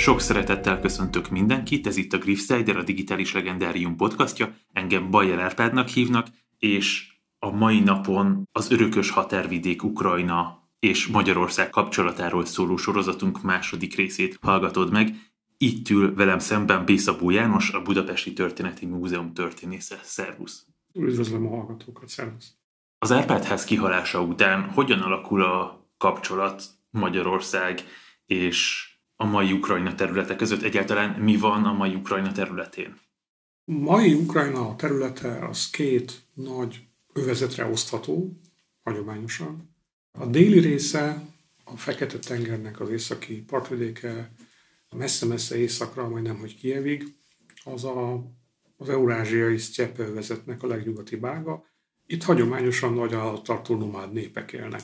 Sok szeretettel köszöntök mindenkit, ez itt a Griffsider, a Digitális Legendárium podcastja. Engem Bajer Árpádnak hívnak, és a mai napon az örökös határvidék Ukrajna és Magyarország kapcsolatáról szóló sorozatunk második részét hallgatod meg. Itt ül velem szemben Bészabó János, a Budapesti Történeti Múzeum történésze. Szervusz! Üdvözlöm a hallgatókat, szervusz! Az Árpádház kihalása után hogyan alakul a kapcsolat Magyarország és a mai Ukrajna területe között? Egyáltalán mi van a mai Ukrajna területén? Mai Ukrajna területe az két nagy övezetre osztható, hagyományosan. A déli része a Fekete-tengernek az északi partvidéke, messze-messze északra, majdnem, hogy Kievig, az a, az eurázsiai sztyepe övezetnek a legnyugati bága. Itt hagyományosan nagy állattartó nomád népek élnek.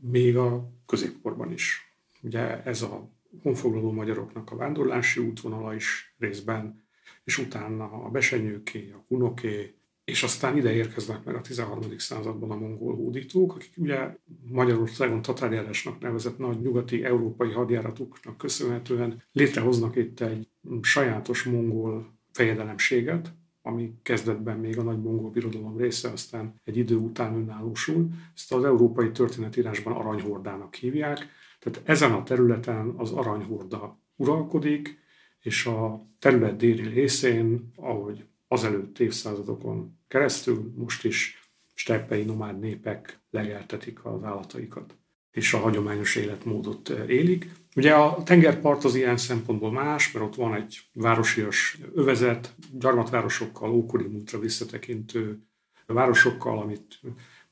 Még a középkorban is. Ugye ez a honfoglaló magyaroknak a vándorlási útvonala is részben, és utána a besenyőké, a hunoké, és aztán ide érkeznek meg a 13. században a mongol hódítók, akik ugye Magyarországon tatárjárásnak nevezett nagy nyugati európai hadjáratuknak köszönhetően létrehoznak itt egy sajátos mongol fejedelemséget, ami kezdetben még a nagy mongol birodalom része, aztán egy idő után önállósul. Ezt az európai történetírásban aranyhordának hívják, tehát ezen a területen az aranyhorda uralkodik, és a terület déli részén, ahogy azelőtt évszázadokon keresztül, most is steppei nomád népek legeltetik az állataikat, és a hagyományos életmódot élik. Ugye a tengerpart az ilyen szempontból más, mert ott van egy városias övezet, gyarmatvárosokkal, ókori múltra visszatekintő városokkal, amit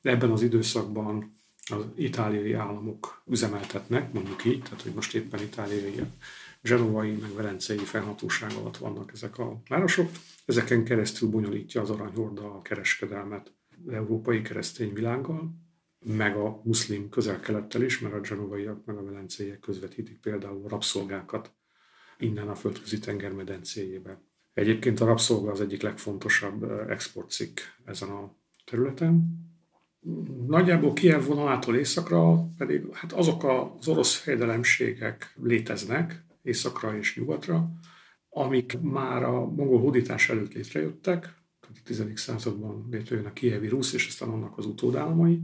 ebben az időszakban az itáliai államok üzemeltetnek, mondjuk így, tehát hogy most éppen itáliai, zsenovai, meg velencei fennhatóság alatt vannak ezek a városok. Ezeken keresztül bonyolítja az aranyhorda a kereskedelmet az európai keresztény világgal, meg a muszlim közel-kelettel is, mert a genovaiak meg a velenceiek közvetítik például a rabszolgákat innen a földközi tenger medencéjébe. Egyébként a rabszolga az egyik legfontosabb eh, exportcikk ezen a területen, Nagyjából Kiev vonalától északra pedig hát azok az orosz fejdelemségek léteznek, északra és nyugatra, amik már a mongol hódítás előtt létrejöttek, tehát a 10. században létrejön a kievi rusz, és aztán annak az utódállamai,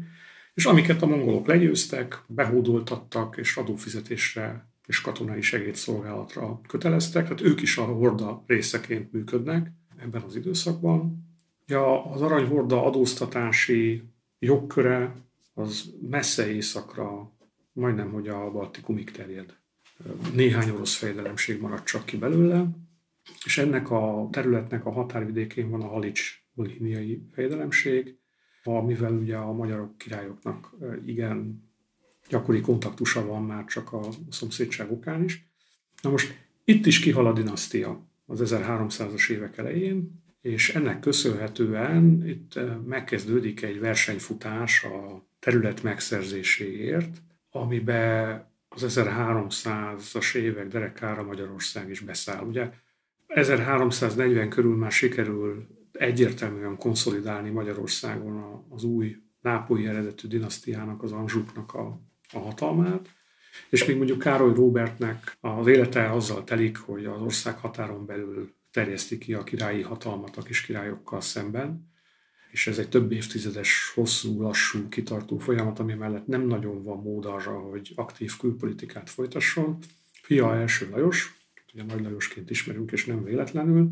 és amiket a mongolok legyőztek, behódoltattak, és adófizetésre és katonai segédszolgálatra köteleztek, tehát ők is a horda részeként működnek ebben az időszakban. Ja, az aranyhorda adóztatási jogköre az messze északra, majdnem, hogy a Baltikumig terjed. Néhány orosz fejdelemség maradt csak ki belőle, és ennek a területnek a határvidékén van a Halics volhiniai fejdelemség, amivel ugye a magyarok királyoknak igen gyakori kontaktusa van már csak a szomszédság okán is. Na most itt is kihal a dinasztia az 1300-as évek elején, és ennek köszönhetően itt eh, megkezdődik egy versenyfutás a terület megszerzéséért, amiben az 1300-as évek derekára Magyarország is beszáll. Ugye 1340 körül már sikerül egyértelműen konszolidálni Magyarországon az új nápolyi eredetű dinasztiának, az Anzsuknak a, a hatalmát, és még mondjuk Károly Róbertnek az élete azzal telik, hogy az ország határon belül terjeszti ki a királyi hatalmat a kis királyokkal szemben, és ez egy több évtizedes, hosszú, lassú, kitartó folyamat, ami mellett nem nagyon van mód arra, hogy aktív külpolitikát folytasson. Fia első Lajos, ugye Nagy Lajosként ismerünk, és nem véletlenül,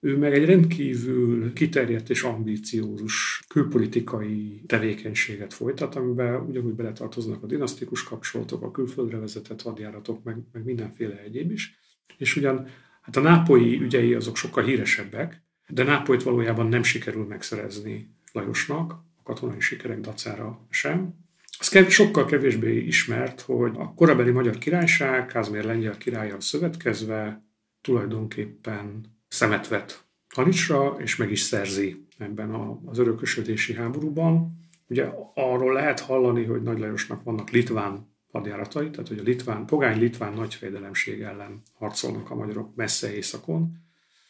ő meg egy rendkívül kiterjedt és ambíciózus külpolitikai tevékenységet folytat, amiben ugyanúgy beletartoznak a dinasztikus kapcsolatok, a külföldre vezetett hadjáratok, meg, meg mindenféle egyéb is. És ugyan Hát a nápolyi ügyei azok sokkal híresebbek, de Nápolyt valójában nem sikerül megszerezni Lajosnak, a katonai sikerek dacára sem. Az kev- sokkal kevésbé ismert, hogy a korabeli magyar királyság, Kázmér lengyel királlyal szövetkezve tulajdonképpen szemet vet Halicsra, és meg is szerzi ebben az örökösödési háborúban. Ugye arról lehet hallani, hogy Nagy Lajosnak vannak litván hadjáratai, tehát hogy a litván, pogány litván nagyfejdelemség ellen harcolnak a magyarok messze északon,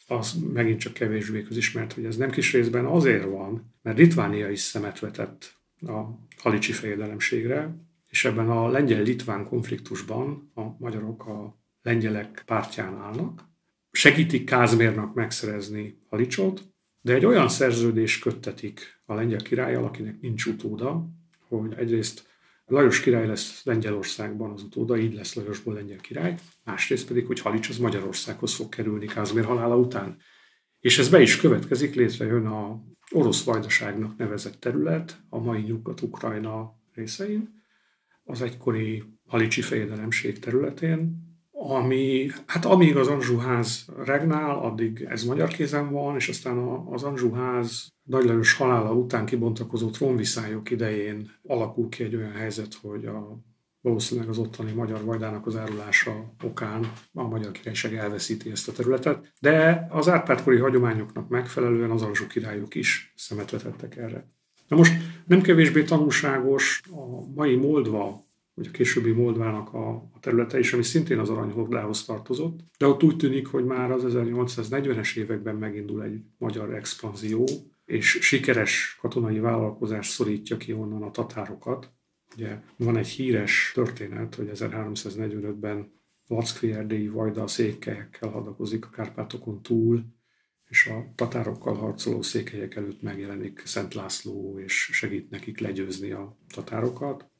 az megint csak kevésbé közismert, hogy ez nem kis részben azért van, mert Litvánia is szemet vetett a halicsi fejedelemségre, és ebben a lengyel-litván konfliktusban a magyarok a lengyelek pártján állnak, segítik Kázmérnak megszerezni Halicsot, de egy olyan szerződés köttetik a lengyel királyjal, akinek nincs utóda, hogy egyrészt Lajos király lesz Lengyelországban az utóda, így lesz Lajosból lengyel király, másrészt pedig, hogy Halics az Magyarországhoz fog kerülni Kázmér halála után. És ez be is következik, létrejön a orosz vajdaságnak nevezett terület, a mai Nyugat-Ukrajna részein, az egykori Halicsi fejedelemség területén, ami, hát amíg az Anzsúház regnál, addig ez magyar kézen van, és aztán az Anzsúház Nagy Lajos halála után kibontakozó trónviszályok idején alakul ki egy olyan helyzet, hogy a, valószínűleg az ottani magyar vajdának az árulása okán a magyar királyság elveszíti ezt a területet, de az árpádkori hagyományoknak megfelelően az Anzsú királyok is szemet vetettek erre. Na most nem kevésbé tanulságos a mai Moldva vagy a későbbi Moldvának a, a területe is, ami szintén az aranyhordához tartozott. De ott úgy tűnik, hogy már az 1840-es években megindul egy magyar expanzió, és sikeres katonai vállalkozás szorítja ki onnan a tatárokat. Ugye van egy híres történet, hogy 1345-ben Lackvi erdélyi vajda a székelyekkel hadakozik a Kárpátokon túl, és a tatárokkal harcoló székelyek előtt megjelenik Szent László, és segít nekik legyőzni a tatárokat.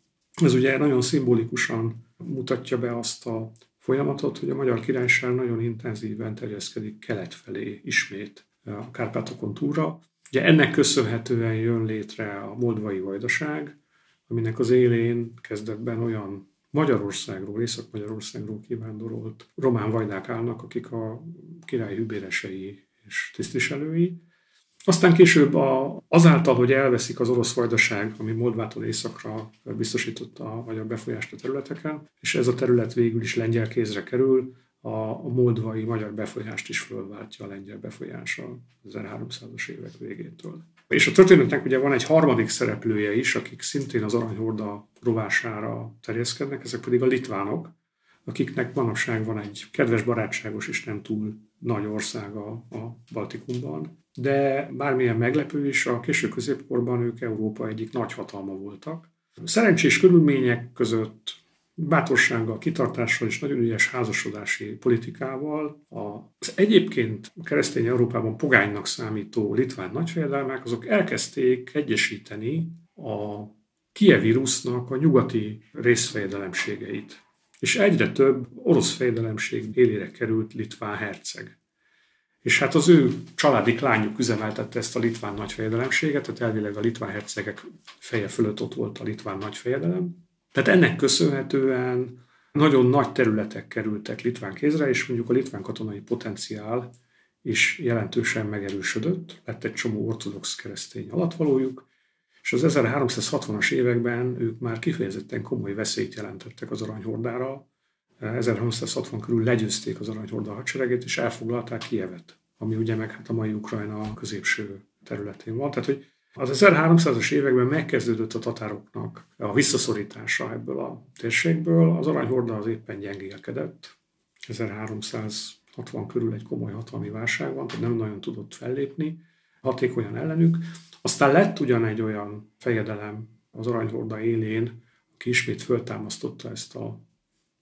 Ez ugye nagyon szimbolikusan mutatja be azt a folyamatot, hogy a Magyar Királyság nagyon intenzíven terjeszkedik kelet felé ismét a Kárpátokon túlra. Ugye ennek köszönhetően jön létre a Moldvai Vajdaság, aminek az élén kezdetben olyan Magyarországról, Észak-Magyarországról kivándorolt román vajdák állnak, akik a király hűbéresei és tisztviselői, aztán később a, azáltal, hogy elveszik az orosz vajdaság, ami Moldvától északra biztosította a magyar befolyást a területeken, és ez a terület végül is lengyel kézre kerül, a, a moldvai magyar befolyást is fölváltja a lengyel befolyása 1300-as évek végétől. És a történetnek ugye van egy harmadik szereplője is, akik szintén az aranyhorda rovására terjeszkednek, ezek pedig a litvánok, akiknek manapság van egy kedves, barátságos és nem túl nagy országa a Baltikumban, de bármilyen meglepő is, a késő középkorban ők Európa egyik nagy hatalma voltak. Szerencsés körülmények között bátorsággal, kitartással és nagyon ügyes házasodási politikával az egyébként keresztény Európában pogánynak számító litván nagyfejedelmek, azok elkezdték egyesíteni a kievi rusznak a nyugati részfejedelemségeit. És egyre több orosz fejedelemség élére került litván herceg. És hát az ő családi lányuk üzemeltette ezt a litván nagyfejedelemséget, tehát elvileg a litván hercegek feje fölött ott volt a litván nagyfejedelem. Tehát ennek köszönhetően nagyon nagy területek kerültek litván kézre, és mondjuk a litván katonai potenciál is jelentősen megerősödött, lett egy csomó ortodox keresztény alatvalójuk, és az 1360-as években ők már kifejezetten komoly veszélyt jelentettek az aranyhordára, 1360 körül legyőzték az aranyhorda hadseregét, és elfoglalták Kievet, ami ugye meg hát a mai Ukrajna középső területén van. Tehát, hogy az 1300-as években megkezdődött a tatároknak a visszaszorítása ebből a térségből, az aranyhorda az éppen gyengélkedett. 1360 körül egy komoly hatalmi válság van, tehát nem nagyon tudott fellépni hatékonyan ellenük. Aztán lett ugyan egy olyan fejedelem az aranyhorda élén, aki ismét föltámasztotta ezt a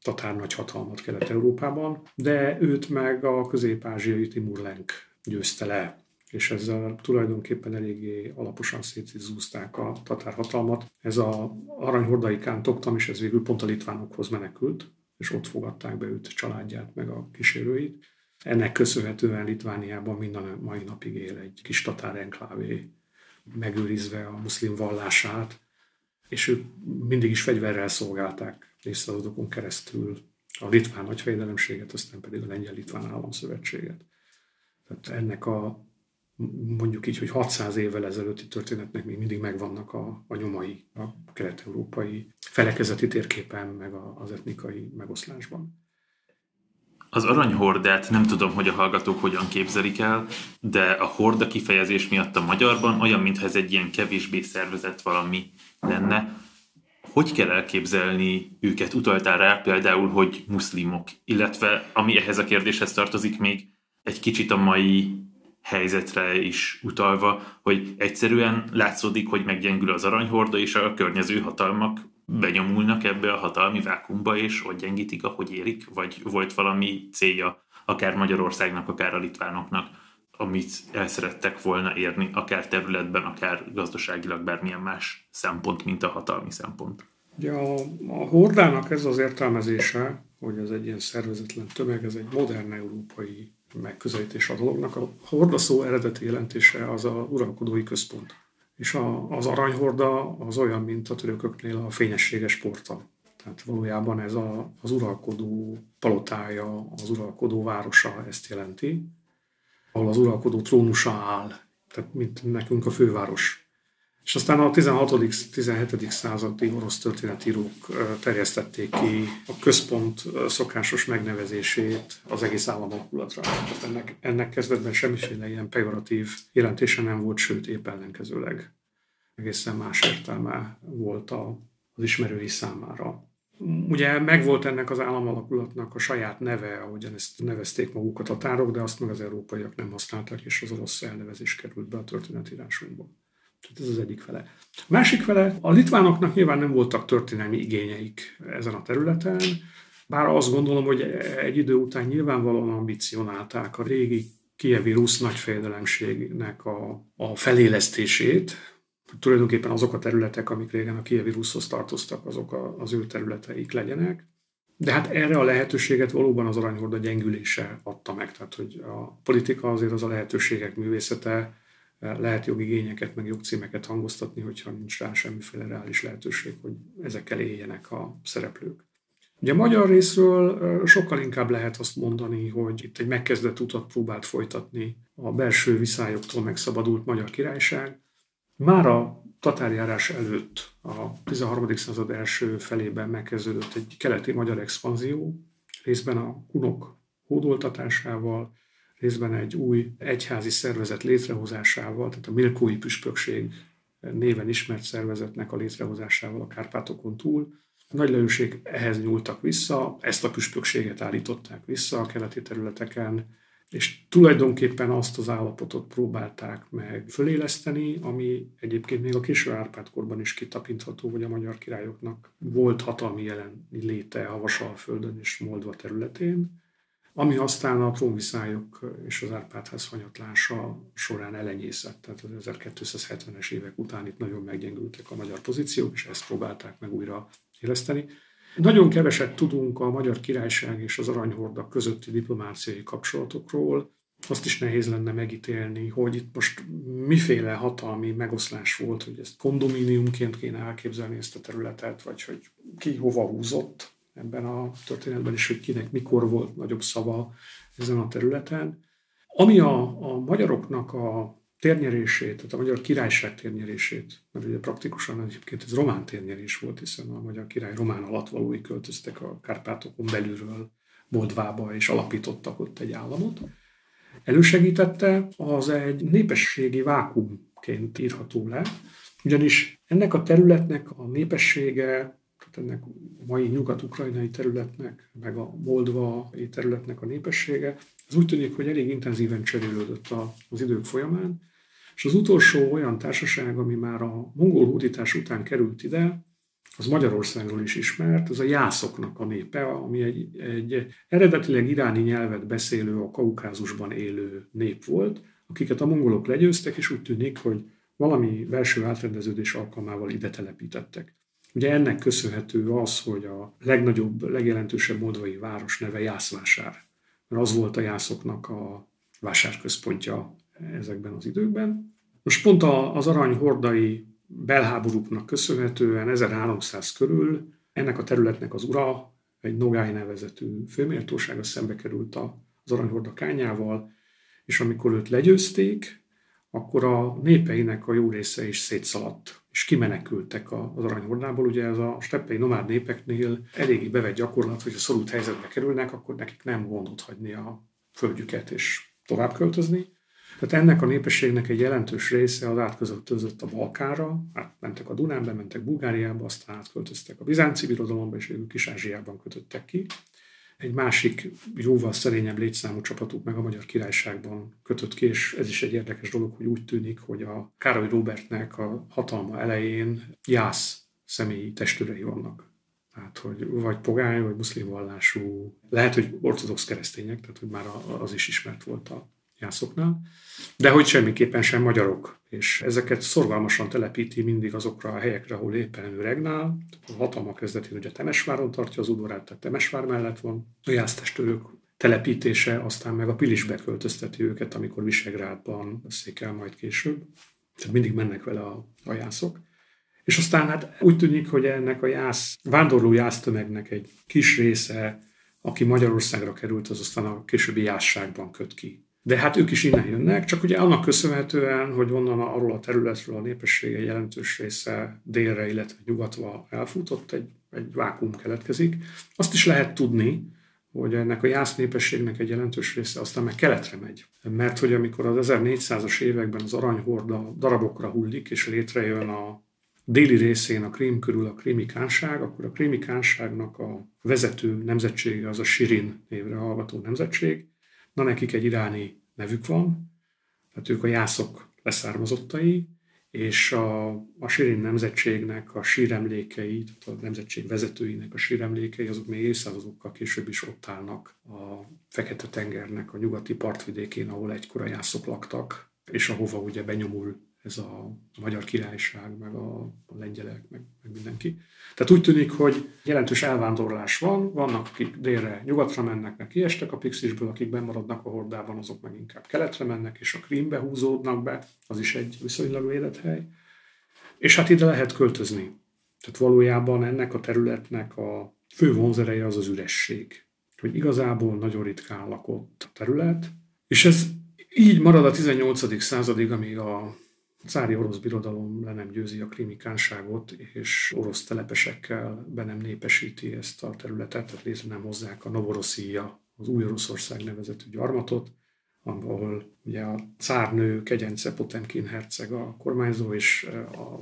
tatár nagyhatalmat Kelet-Európában, de őt meg a közép-ázsiai Timur Lenk győzte le, és ezzel tulajdonképpen eléggé alaposan szétszúzták a tatár hatalmat. Ez a aranyhordai kán és ez végül pont a litvánokhoz menekült, és ott fogadták be őt, családját, meg a kísérőit. Ennek köszönhetően Litvániában minden mai napig él egy kis tatár enklávé, megőrizve a muszlim vallását, és ők mindig is fegyverrel szolgálták évszázadokon keresztül a litván nagyfejedelemséget, aztán pedig a lengyel-litván államszövetséget. Tehát ennek a mondjuk így, hogy 600 évvel ezelőtti történetnek még mindig megvannak a, a nyomai a kelet-európai felekezeti térképen, meg a, az etnikai megoszlásban. Az aranyhordát nem tudom, hogy a hallgatók hogyan képzelik el, de a horda kifejezés miatt a magyarban olyan, mintha ez egy ilyen kevésbé szervezett valami lenne hogy kell elképzelni őket? Utaltál rá például, hogy muszlimok, illetve ami ehhez a kérdéshez tartozik még egy kicsit a mai helyzetre is utalva, hogy egyszerűen látszódik, hogy meggyengül az aranyhorda, és a környező hatalmak benyomulnak ebbe a hatalmi vákumba, és ott gyengítik, ahogy érik? Vagy volt valami célja akár Magyarországnak, akár a litvánoknak, amit el szerettek volna érni, akár területben, akár gazdaságilag, bármilyen más szempont, mint a hatalmi szempont? Ugye a, a hordának ez az értelmezése, hogy ez egy ilyen szervezetlen tömeg, ez egy modern európai megközelítés a dolognak. A horda szó eredeti jelentése az a uralkodói központ. És a, az aranyhorda az olyan, mint a törököknél a fényességes porta. Tehát valójában ez a, az uralkodó palotája, az uralkodó városa ezt jelenti, ahol az uralkodó trónusa áll, tehát mint nekünk a főváros és aztán a 16.-17. századi orosz történetírók terjesztették ki a központ szokásos megnevezését az egész államalakulatra. Tehát ennek, ennek kezdetben semmiféle ilyen pejoratív jelentése nem volt, sőt épp ellenkezőleg egészen más értelme volt a, az ismerői számára. Ugye megvolt ennek az államalakulatnak a saját neve, ahogyan ezt nevezték magukat a tatárok, de azt meg az európaiak nem használták, és az orosz elnevezés került be a történetírásunkba. Tehát ez az egyik fele. A másik fele, a litvánoknak nyilván nem voltak történelmi igényeik ezen a területen, bár azt gondolom, hogy egy idő után nyilvánvalóan ambicionálták a régi kievi rusz nagyfejedelemségnek a, a felélesztését, tulajdonképpen azok a területek, amik régen a kievi ruszhoz tartoztak, azok a, az ő területeik legyenek. De hát erre a lehetőséget valóban az aranyhorda gyengülése adta meg, tehát hogy a politika azért az a lehetőségek művészete, lehet jogigényeket, meg jogcímeket hangoztatni, hogyha nincs rá semmiféle reális lehetőség, hogy ezekkel éljenek a szereplők. Ugye a magyar részről sokkal inkább lehet azt mondani, hogy itt egy megkezdett utat próbált folytatni a belső viszályoktól megszabadult Magyar Királyság. Már a tatárjárás előtt, a 13. század első felében megkezdődött egy keleti magyar expanzió, részben a kunok hódoltatásával, részben egy új egyházi szervezet létrehozásával, tehát a Milkói Püspökség néven ismert szervezetnek a létrehozásával a Kárpátokon túl. A nagy lelőség ehhez nyúltak vissza, ezt a püspökséget állították vissza a keleti területeken, és tulajdonképpen azt az állapotot próbálták meg föléleszteni, ami egyébként még a késő Árpád-korban is kitapintható, hogy a magyar királyoknak volt hatalmi jelen léte Havasalföldön és Moldva területén, ami aztán a trónviszályok és az Árpádház hanyatlása során elenyészett. Tehát az 1270-es évek után itt nagyon meggyengültek a magyar pozíciók, és ezt próbálták meg újra éleszteni. Nagyon keveset tudunk a Magyar Királyság és az Aranyhorda közötti diplomáciai kapcsolatokról. Azt is nehéz lenne megítélni, hogy itt most miféle hatalmi megoszlás volt, hogy ezt kondomíniumként kéne elképzelni ezt a területet, vagy hogy ki hova húzott ebben a történetben is, hogy kinek mikor volt nagyobb szava ezen a területen. Ami a, a magyaroknak a térnyerését, tehát a magyar királyság térnyerését, mert ugye praktikusan egyébként ez román térnyerés volt, hiszen a magyar király román alattvalói költöztek a Kárpátokon belülről Moldvába, és alapítottak ott egy államot. Elősegítette, az egy népességi vákumként írható le, ugyanis ennek a területnek a népessége tehát ennek mai nyugat-ukrajnai területnek, meg a moldvai területnek a népessége, az úgy tűnik, hogy elég intenzíven cserélődött az idők folyamán, és az utolsó olyan társaság, ami már a mongol hódítás után került ide, az Magyarországról is ismert, az a jászoknak a népe, ami egy, egy eredetileg iráni nyelvet beszélő, a Kaukázusban élő nép volt, akiket a mongolok legyőztek, és úgy tűnik, hogy valami belső átrendeződés alkalmával ide telepítettek. Ugye ennek köszönhető az, hogy a legnagyobb, legjelentősebb moldvai város neve Jászvásár, mert az volt a jászoknak a vásárközpontja ezekben az időkben. Most pont az aranyhordai belháborúknak köszönhetően 1300 körül ennek a területnek az ura, egy Nogály nevezetű főmértósága szembe került az aranyhorda kányával, és amikor őt legyőzték, akkor a népeinek a jó része is szétszaladt és kimenekültek az aranyhordából. Ugye ez a steppei nomád népeknél eléggé bevett gyakorlat, hogy a szorult helyzetbe kerülnek, akkor nekik nem gondot hagyni a földjüket és tovább költözni. Tehát ennek a népességnek egy jelentős része az átközött a Balkára, átmentek a Dunán, bementek Bulgáriába, aztán átköltöztek a Bizánci Birodalomba, és végül Kis-Ázsiában kötöttek ki. Egy másik jóval szerényebb létszámú csapatuk meg a Magyar Királyságban kötött ki, és ez is egy érdekes dolog, hogy úgy tűnik, hogy a Károly Robertnek a hatalma elején Jász személyi testőrei vannak. Tehát, hogy vagy pogány, vagy muszlim vallású, lehet, hogy ortodox keresztények, tehát hogy már az is ismert volt a jászoknál, de hogy semmiképpen sem magyarok. És ezeket szorgalmasan telepíti mindig azokra a helyekre, ahol éppen ő regnál. A hatalma kezdetén ugye Temesváron tartja az udvarát, tehát Temesvár mellett van. A jásztestőrök telepítése, aztán meg a Pilisbe költözteti őket, amikor Visegrádban székel majd később. Tehát mindig mennek vele a, a jászok. És aztán hát úgy tűnik, hogy ennek a jász, vándorló jásztömegnek egy kis része, aki Magyarországra került, az aztán a későbbi jászságban köt ki. De hát ők is innen jönnek, csak ugye annak köszönhetően, hogy onnan arról a területről a népesség egy jelentős része délre, illetve nyugatra elfutott, egy, egy vákum keletkezik. Azt is lehet tudni, hogy ennek a jász népességnek egy jelentős része aztán meg keletre megy. Mert hogy amikor az 1400-as években az aranyhorda darabokra hullik, és létrejön a déli részén a Krím körül a krími kánság, akkor a krími kánságnak a vezető nemzetsége az a Sirin névre hallgató nemzetség. Na nekik egy iráni nevük van, tehát ők a jászok leszármazottai, és a, a Sirin nemzetségnek a síremlékei, tehát a nemzetség vezetőinek a síremlékei, azok még évszázadokkal később is ott állnak a Fekete-tengernek a nyugati partvidékén, ahol egykor a jászok laktak, és ahova ugye benyomul ez a magyar királyság, meg a, lengyelek, meg, meg mindenki. Tehát úgy tűnik, hogy jelentős elvándorlás van, vannak, akik délre, nyugatra mennek, meg kiestek a Pixisből, akik bemaradnak a hordában, azok meg inkább keletre mennek, és a Krímbe húzódnak be, az is egy viszonylag védett hely. És hát ide lehet költözni. Tehát valójában ennek a területnek a fő vonzereje az az üresség. Hogy igazából nagyon ritkán lakott terület, és ez így marad a 18. századig, amíg a cári orosz birodalom le nem győzi a krimikánságot, és orosz telepesekkel be nem népesíti ezt a területet, tehát létre nem hozzák a Novorosszia, az új Oroszország nevezetű gyarmatot, ahol ugye a cárnő Kegyence Potemkin herceg a kormányzó, és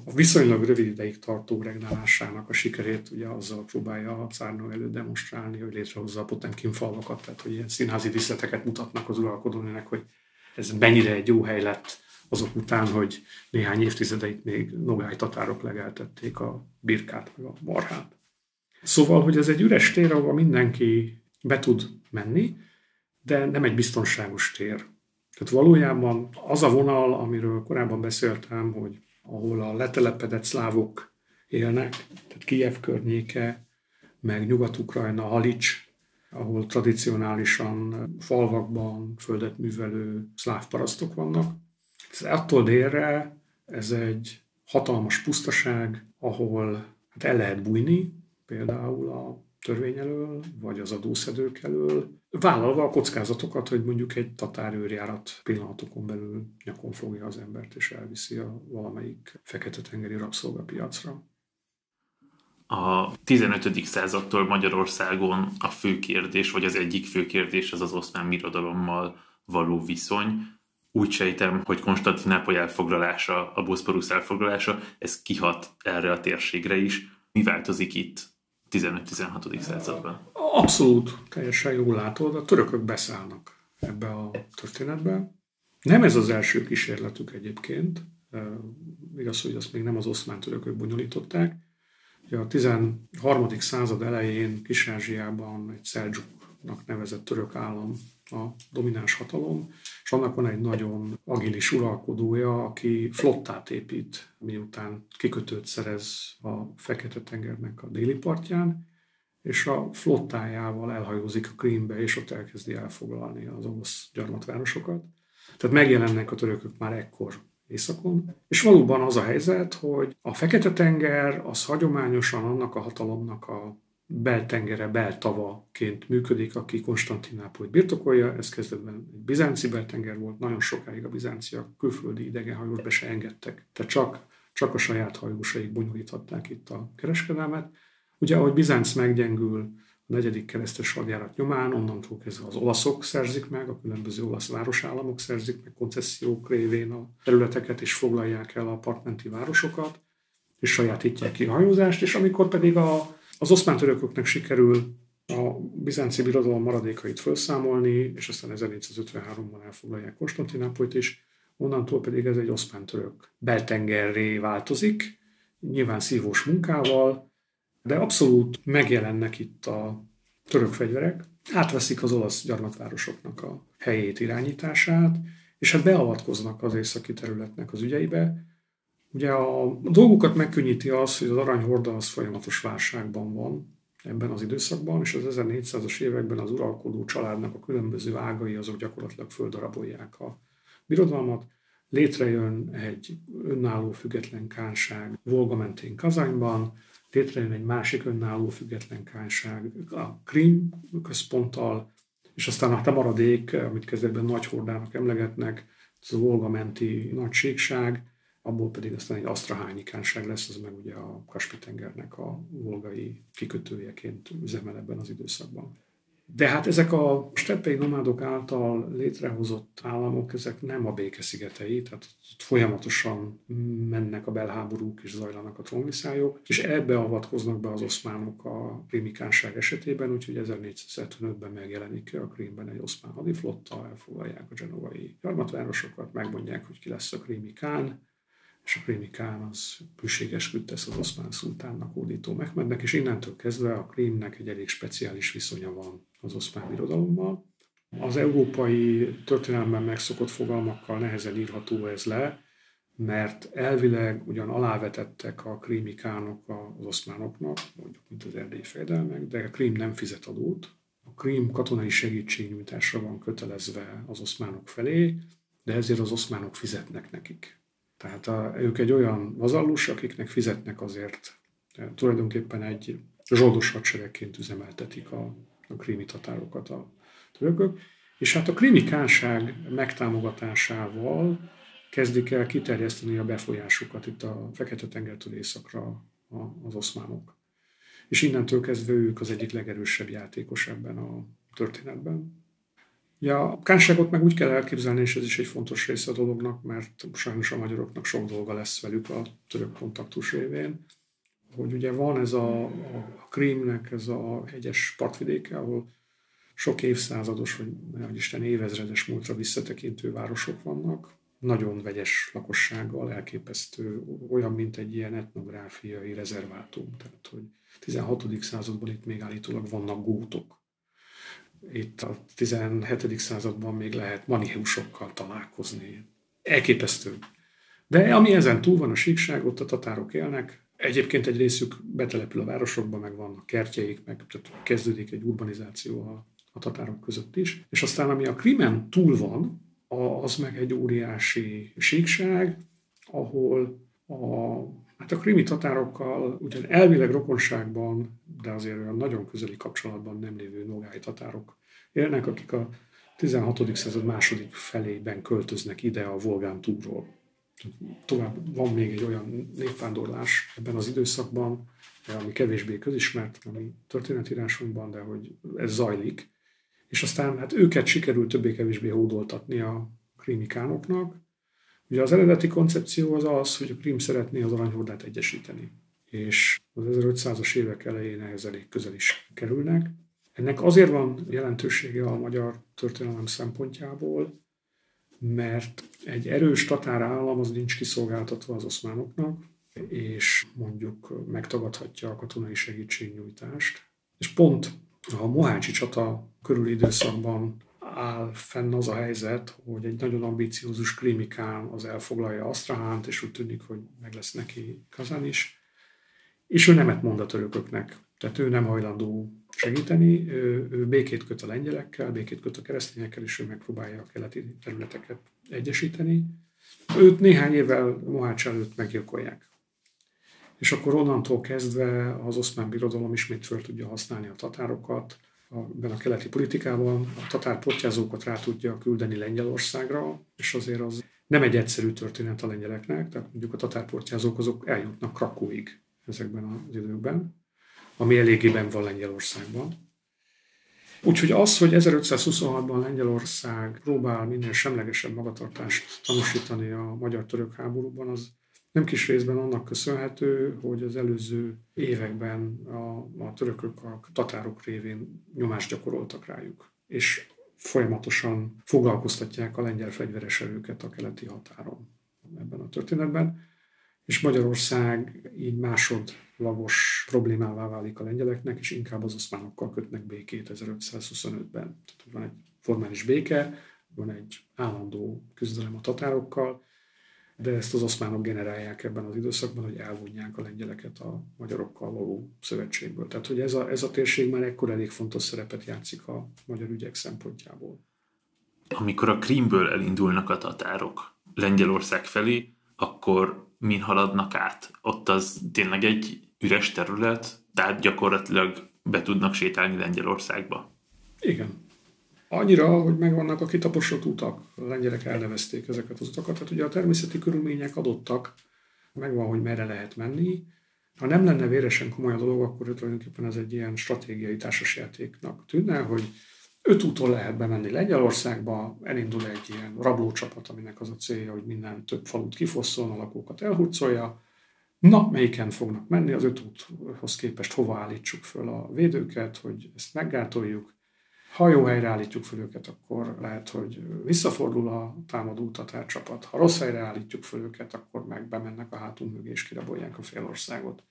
a viszonylag rövid ideig tartó regnálásának a sikerét ugye azzal próbálja a cárnő elő demonstrálni, hogy létrehozza a Potemkin falvakat, tehát hogy ilyen színházi díszleteket mutatnak az uralkodónének, hogy ez mennyire egy jó hely lett azok után, hogy néhány évtizedeit még nogály tatárok legeltették a birkát, meg a marhát. Szóval, hogy ez egy üres tér, ahol mindenki be tud menni, de nem egy biztonságos tér. Tehát valójában az a vonal, amiről korábban beszéltem, hogy ahol a letelepedett szlávok élnek, tehát Kijev környéke, meg Nyugat-Ukrajna, Halics, ahol tradicionálisan falvakban földet művelő szláv parasztok vannak, ez attól délre ez egy hatalmas pusztaság, ahol hát el lehet bújni, például a törvény elől, vagy az adószedők elől, vállalva a kockázatokat, hogy mondjuk egy tatárőrjárat pillanatokon belül nyakon fogja az embert, és elviszi a valamelyik fekete-tengeri rabszolgapiacra. A 15. századtól Magyarországon a fő kérdés, vagy az egyik fő kérdés az az oszmán birodalommal való viszony úgy sejtem, hogy Konstantinápoly elfoglalása, a Boszporusz elfoglalása, ez kihat erre a térségre is. Mi változik itt 15-16. században? Abszolút, teljesen jól látod, a törökök beszállnak ebbe a történetbe. Nem ez az első kísérletük egyébként, igaz, hogy azt még nem az oszmán törökök bonyolították. A 13. század elején Kis-Ázsiában egy Szeldzsuknak nevezett török állam a domináns hatalom, és annak van egy nagyon agilis uralkodója, aki flottát épít, miután kikötőt szerez a Fekete-tengernek a déli partján, és a flottájával elhajózik a Krímbe, és ott elkezdi elfoglalni az orosz gyarmatvárosokat. Tehát megjelennek a törökök már ekkor északon. És valóban az a helyzet, hogy a Fekete-tenger az hagyományosan annak a hatalomnak a beltengere, beltavaként működik, aki Konstantinápolyt birtokolja. Ez kezdetben egy bizánci beltenger volt, nagyon sokáig a bizánciak külföldi idegenhajót be se engedtek. Tehát csak, csak a saját hajósaik bonyolíthatták itt a kereskedelmet. Ugye, ahogy Bizánc meggyengül a negyedik keresztes hadjárat nyomán, onnantól kezdve az olaszok szerzik meg, a különböző olasz városállamok szerzik meg koncesziók révén a területeket, és foglalják el a partmenti városokat, és sajátítják ki a hajózást, és amikor pedig a az oszmán törököknek sikerül a bizánci birodalom maradékait felszámolni, és aztán 1453-ban elfoglalják Konstantinápolyt is, onnantól pedig ez egy oszmán török beltengerré változik, nyilván szívós munkával, de abszolút megjelennek itt a török fegyverek, átveszik az olasz gyarmatvárosoknak a helyét, irányítását, és hát beavatkoznak az északi területnek az ügyeibe. Ugye a dolgokat megkönnyíti az, hogy az aranyhorda az folyamatos válságban van ebben az időszakban, és az 1400-as években az uralkodó családnak a különböző ágai azok gyakorlatilag földarabolják a birodalmat. Létrejön egy önálló független kánság Volga mentén Kazányban, létrejön egy másik önálló független kánság a Krim központtal, és aztán a maradék, amit kezdetben nagy hordának emlegetnek, ez a Volga menti nagységság, abból pedig aztán egy asztrahányi kánság lesz, az meg ugye a Kaspi-tengernek a volgai kikötőjeként üzemel ebben az időszakban. De hát ezek a steppei nomádok által létrehozott államok, ezek nem a békeszigetei, tehát ott folyamatosan mennek a belháborúk és zajlanak a trónviszályok, és ebbe avatkoznak be az oszmánok a krimikánság esetében, úgyhogy 1475-ben megjelenik a Krímben egy oszmán hadiflotta, elfoglalják a genovai gyarmatvárosokat, megmondják, hogy ki lesz a krimikán, és a krími kán az bűséges tesz az oszmán szultánnak, hódító Mehmednek, és innentől kezdve a krímnek egy elég speciális viszonya van az oszmán birodalommal. Az európai történelemben megszokott fogalmakkal nehezen írható ez le, mert elvileg ugyan alávetettek a krími kánok az oszmánoknak, mondjuk mint az erdélyi fejedelmek, de a krím nem fizet adót. A krím katonai segítségnyújtásra van kötelezve az oszmánok felé, de ezért az oszmánok fizetnek nekik. Tehát a, ők egy olyan vazallus, akiknek fizetnek azért, tulajdonképpen egy zsoldos hadseregként üzemeltetik a, a krími tatárokat a törökök, és hát a krími kánság megtámogatásával kezdik el kiterjeszteni a befolyásukat itt a Fekete-tengertől északra az oszmánok. És innentől kezdve ők az egyik legerősebb játékos ebben a történetben. Ja, a kánságot meg úgy kell elképzelni, és ez is egy fontos része a dolognak, mert sajnos a magyaroknak sok dolga lesz velük a török kontaktus révén, hogy ugye van ez a, a Krímnek ez a hegyes partvidéke, ahol sok évszázados, vagy hogy Isten évezredes múltra visszatekintő városok vannak, nagyon vegyes lakossággal, elképesztő, olyan, mint egy ilyen etnográfiai rezervátum. Tehát, hogy 16. században itt még állítólag vannak gótok, itt a 17. században még lehet maniheusokkal találkozni. Elképesztő. De ami ezen túl van a síkság, ott a tatárok élnek. Egyébként egy részük betelepül a városokba, meg vannak kertjeik, meg tehát kezdődik egy urbanizáció a, a tatárok között is. És aztán ami a Krimen túl van, az meg egy óriási síkság, ahol a, hát a krimi tatárokkal ugyan elvileg rokonságban, de azért olyan nagyon közeli kapcsolatban nem lévő nogály tatárok élnek, akik a 16. század második felében költöznek ide a Volgán túlról. Tovább van még egy olyan népvándorlás ebben az időszakban, ami kevésbé közismert a mi történetírásunkban, de hogy ez zajlik. És aztán hát őket sikerült többé-kevésbé hódoltatni a krimikánoknak. Ugye az eredeti koncepció az az, hogy a Krim szeretné az aranyhordát egyesíteni. És az 1500-as évek elején ehhez elég közel is kerülnek. Ennek azért van jelentősége a magyar történelem szempontjából, mert egy erős tatárállam az nincs kiszolgáltatva az oszmánoknak, és mondjuk megtagadhatja a katonai segítségnyújtást. És pont a Mohácsi csata körüli időszakban áll fenn az a helyzet, hogy egy nagyon ambiciózus krimikán az elfoglalja Asztrahánt, és úgy tűnik, hogy meg lesz neki Kazán is, és ő nemet mond a törököknek. Tehát ő nem hajlandó segíteni. Ő, ő békét köt a lengyelekkel, békét köt a keresztényekkel, és ő megpróbálja a keleti területeket egyesíteni. Őt néhány évvel Mohács előtt meggyilkolják. És akkor onnantól kezdve az oszmán birodalom ismét föl tudja használni a tatárokat, ebben a keleti politikában a tatár portyázókat rá tudja küldeni Lengyelországra, és azért az nem egy egyszerű történet a lengyeleknek, tehát mondjuk a tatárportyázók azok eljutnak Krakóig ezekben az időkben ami eléggé ben van Lengyelországban. Úgyhogy az, hogy 1526-ban Lengyelország próbál minél semlegesebb magatartást tanúsítani a magyar-török háborúban, az nem kis részben annak köszönhető, hogy az előző években a, a törökök a tatárok révén nyomást gyakoroltak rájuk. És folyamatosan foglalkoztatják a lengyel fegyveres erőket a keleti határon ebben a történetben és Magyarország így másodlagos problémává válik a lengyeleknek, és inkább az oszmánokkal kötnek békét 1525-ben. Tehát van egy formális béke, van egy állandó küzdelem a tatárokkal, de ezt az oszmánok generálják ebben az időszakban, hogy elvonják a lengyeleket a magyarokkal való szövetségből. Tehát, hogy ez a, ez a térség már ekkor elég fontos szerepet játszik a magyar ügyek szempontjából. Amikor a Krímből elindulnak a tatárok Lengyelország felé, akkor min haladnak át? Ott az tényleg egy üres terület, tehát gyakorlatilag be tudnak sétálni Lengyelországba. Igen. Annyira, hogy megvannak a kitaposott utak. A lengyelek elnevezték ezeket az utakat. Tehát ugye a természeti körülmények adottak, megvan, hogy merre lehet menni. Ha nem lenne véresen komoly a dolog, akkor tulajdonképpen ez egy ilyen stratégiai társasjátéknak tűnne, hogy öt úton lehet bemenni Lengyelországba, elindul egy ilyen rablócsapat, aminek az a célja, hogy minden több falut kifosszol, a lakókat elhurcolja. Na, melyiken fognak menni, az öt úthoz képest hova állítsuk föl a védőket, hogy ezt meggátoljuk. Ha jó helyre állítjuk föl őket, akkor lehet, hogy visszafordul a támadó tatárcsapat. Ha rossz helyre állítjuk föl őket, akkor meg bemennek a hátunk mögé és kirabolják a félországot.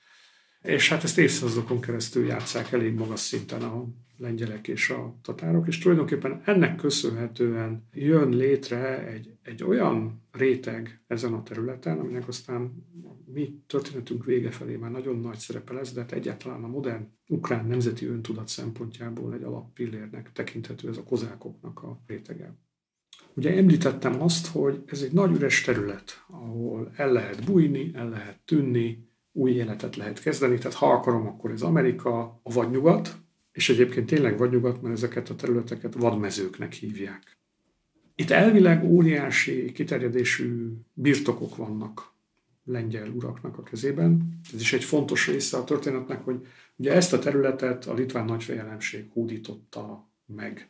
És hát ezt évszázadokon keresztül játszák elég magas szinten a lengyelek és a tatárok, és tulajdonképpen ennek köszönhetően jön létre egy, egy olyan réteg ezen a területen, aminek aztán mi történetünk vége felé már nagyon nagy szerepe lesz, de hát egyáltalán a modern ukrán nemzeti öntudat szempontjából egy alappillérnek tekinthető ez a kozákoknak a rétege. Ugye említettem azt, hogy ez egy nagy üres terület, ahol el lehet bújni, el lehet tűnni, új életet lehet kezdeni, tehát ha akarom, akkor ez Amerika, a vagy nyugat, és egyébként tényleg vagy nyugat, mert ezeket a területeket vadmezőknek hívják. Itt elvileg óriási kiterjedésű birtokok vannak lengyel uraknak a kezében. Ez is egy fontos része a történetnek, hogy ugye ezt a területet a litván nagyfejelemség hódította meg.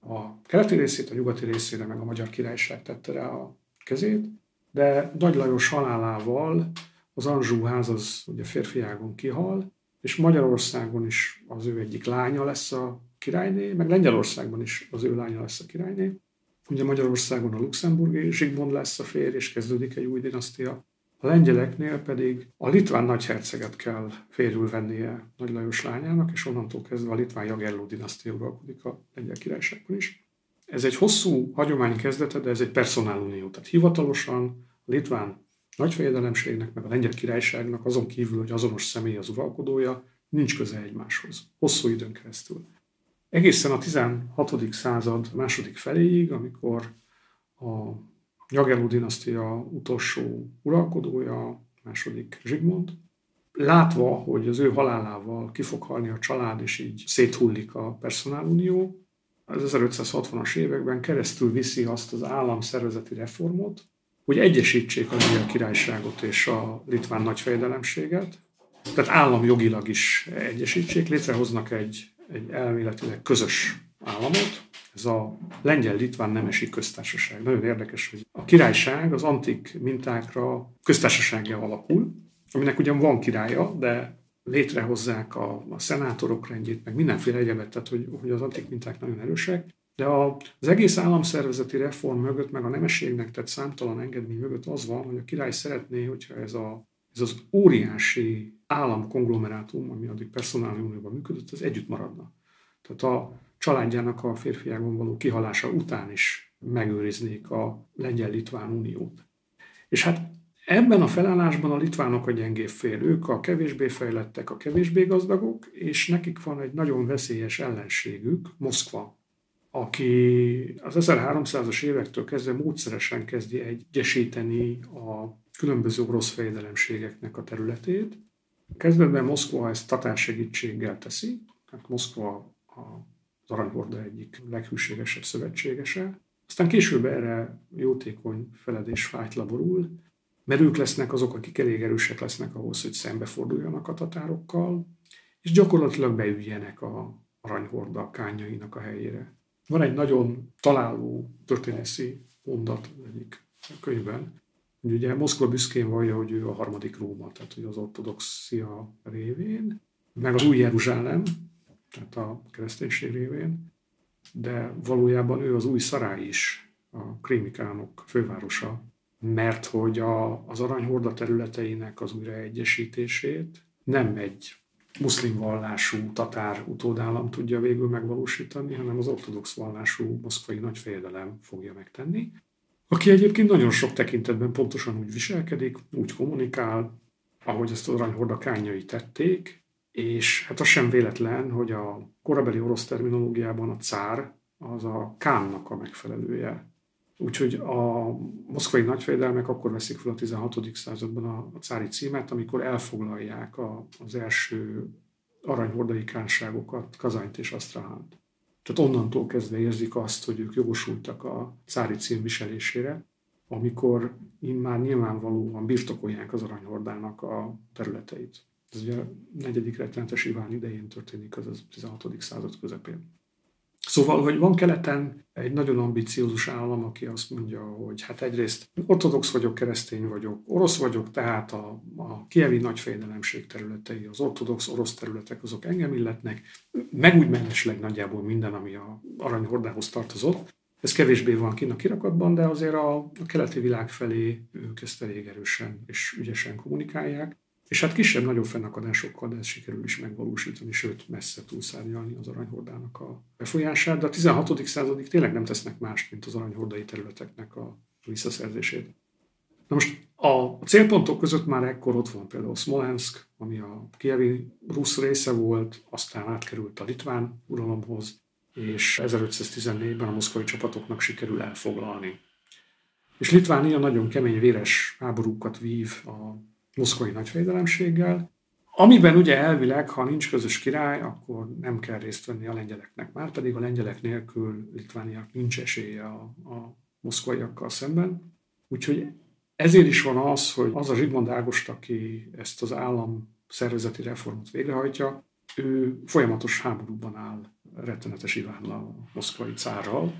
A keleti részét, a nyugati részére meg a magyar királyság tette rá a kezét, de Nagy Lajos halálával az Anzsú ház az ugye férfiágon kihal, és Magyarországon is az ő egyik lánya lesz a királyné, meg Lengyelországban is az ő lánya lesz a királyné. Ugye Magyarországon a luxemburgi Zsigmond lesz a férj, és kezdődik egy új dinasztia. A lengyeleknél pedig a litván nagyherceget kell férjül vennie Nagy Lajos lányának, és onnantól kezdve a litván Jagelló dinasztia uralkodik a lengyel királyságban is. Ez egy hosszú hagyomány kezdete, de ez egy personálunió, tehát hivatalosan litván nagyfejedelemségnek, meg a lengyel királyságnak azon kívül, hogy azonos személy az uralkodója, nincs köze egymáshoz. Hosszú időn keresztül. Egészen a 16. század második feléig, amikor a Jagelló dinasztia utolsó uralkodója, második Zsigmond, látva, hogy az ő halálával ki fog halni a család, és így széthullik a personálunió, az 1560-as években keresztül viszi azt az államszervezeti reformot, hogy egyesítsék a Magyar Királyságot és a litván nagyfejedelemséget, tehát államjogilag is egyesítsék, létrehoznak egy, egy elméletileg közös államot, ez a lengyel-litván nemesi köztársaság. Nagyon érdekes, hogy a királyság az antik mintákra köztársasággá alakul, aminek ugyan van királya, de létrehozzák a, a szenátorok rendjét, meg mindenféle egyebet, tehát hogy, hogy az antik minták nagyon erősek, de az egész államszervezeti reform mögött, meg a nemességnek tett számtalan engedmény mögött az van, hogy a király szeretné, hogyha ez, a, ez az óriási államkonglomerátum, ami addig personáliumban működött, az együtt maradna. Tehát a családjának a férfiágon való kihalása után is megőriznék a lengyel-litván uniót. És hát ebben a felállásban a litvánok a gyengébb fél, ők a kevésbé fejlettek, a kevésbé gazdagok, és nekik van egy nagyon veszélyes ellenségük, Moszkva, aki az 1300-as évektől kezdve módszeresen kezdi egyesíteni a különböző orosz fejedelemségeknek a területét. Kezdetben Moszkva ezt tatár segítséggel teszi, tehát Moszkva az aranyhorda egyik leghűségesebb szövetségese. Aztán később erre jótékony feledés fájt laborul, mert ők lesznek azok, akik elég erősek lesznek ahhoz, hogy szembeforduljanak a tatárokkal, és gyakorlatilag beüljenek a aranyhorda kányainak a helyére. Van egy nagyon találó történészi mondat egyik könyvben, hogy ugye Moszkva büszkén vallja, hogy ő a harmadik Róma, tehát hogy az ortodoxia révén, meg az új Jeruzsálem, tehát a kereszténység révén, de valójában ő az új Szarály is, a krémikánok fővárosa, mert hogy a, az aranyhorda területeinek az újraegyesítését nem egy muszlim vallású tatár utódállam tudja végül megvalósítani, hanem az ortodox vallású moszkvai nagyfejedelem fogja megtenni, aki egyébként nagyon sok tekintetben pontosan úgy viselkedik, úgy kommunikál, ahogy ezt az aranyhorda kányai tették, és hát az sem véletlen, hogy a korabeli orosz terminológiában a cár az a kánnak a megfelelője. Úgyhogy a moszkvai nagyfejedelmek akkor veszik fel a 16. században a, a cári címet, amikor elfoglalják a, az első aranyhordai kánságokat, Kazányt és Asztrahánt. Tehát onnantól kezdve érzik azt, hogy ők jogosultak a cári cím viselésére, amikor már nyilvánvalóan birtokolják az aranyhordának a területeit. Ez ugye a negyedik rettenetes Iván idején történik, az a 16. század közepén. Szóval, hogy van keleten egy nagyon ambiciózus állam, aki azt mondja, hogy hát egyrészt ortodox vagyok, keresztény vagyok, orosz vagyok, tehát a, a kievi nagyfejdelemség területei, az ortodox orosz területek, azok engem illetnek, meg úgy mellesleg nagyjából minden, ami a aranyhordához tartozott. Ez kevésbé van kint a kirakatban, de azért a, a keleti világ felé ők ezt elég erősen és ügyesen kommunikálják. És hát kisebb-nagyobb fennakadásokkal, de ezt sikerül is megvalósítani, sőt messze túlszárnyalni az aranyhordának a befolyását, de a 16. századig tényleg nem tesznek más, mint az aranyhordai területeknek a visszaszerzését. Na most a célpontok között már ekkor ott van például Smolensk, ami a kievi rusz része volt, aztán átkerült a litván uralomhoz, és 1514-ben a moszkvai csapatoknak sikerül elfoglalni. És Litvánia nagyon kemény, véres háborúkat vív a moszkvai nagyfejedelemséggel, amiben ugye elvileg, ha nincs közös király, akkor nem kell részt venni a lengyeleknek. Már pedig a lengyelek nélkül Litvániák nincs esélye a, a moszkvaiakkal szemben. Úgyhogy ezért is van az, hogy az a Zsigmond Ágost, aki ezt az állam szervezeti reformot végrehajtja, ő folyamatos háborúban áll rettenetes Ivánnal, a moszkvai cárral.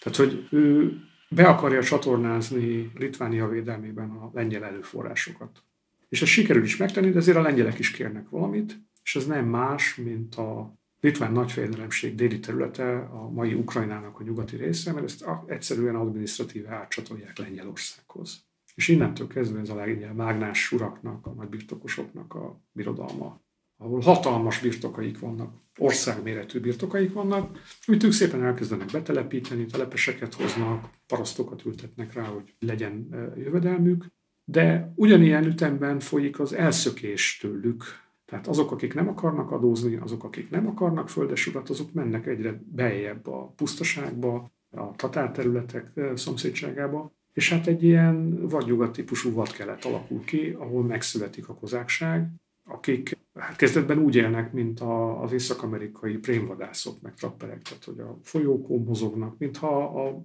Tehát, hogy ő be akarja csatornázni Litvánia védelmében a lengyel előforrásokat. És ezt sikerül is megtenni, de azért a lengyelek is kérnek valamit, és ez nem más, mint a litván nagyfejedelemség déli területe, a mai Ukrajnának a nyugati része, mert ezt egyszerűen adminisztratíve átcsatolják Lengyelországhoz. És innentől kezdve ez a lengyel mágnás uraknak, a nagybirtokosoknak a birodalma, ahol hatalmas birtokaik vannak, országméretű birtokaik vannak, amit ők szépen elkezdenek betelepíteni, telepeseket hoznak, parasztokat ültetnek rá, hogy legyen jövedelmük, de ugyanilyen ütemben folyik az elszökés tőlük. Tehát azok, akik nem akarnak adózni, azok, akik nem akarnak földesurat, azok mennek egyre beljebb a pusztaságba, a tatárterületek szomszédságába, és hát egy ilyen vadnyugat típusú vadkelet alakul ki, ahol megszületik a kozákság, akik hát kezdetben úgy élnek, mint a, az észak-amerikai prémvadászok, meg trapperek, tehát hogy a folyókon mozognak, mintha a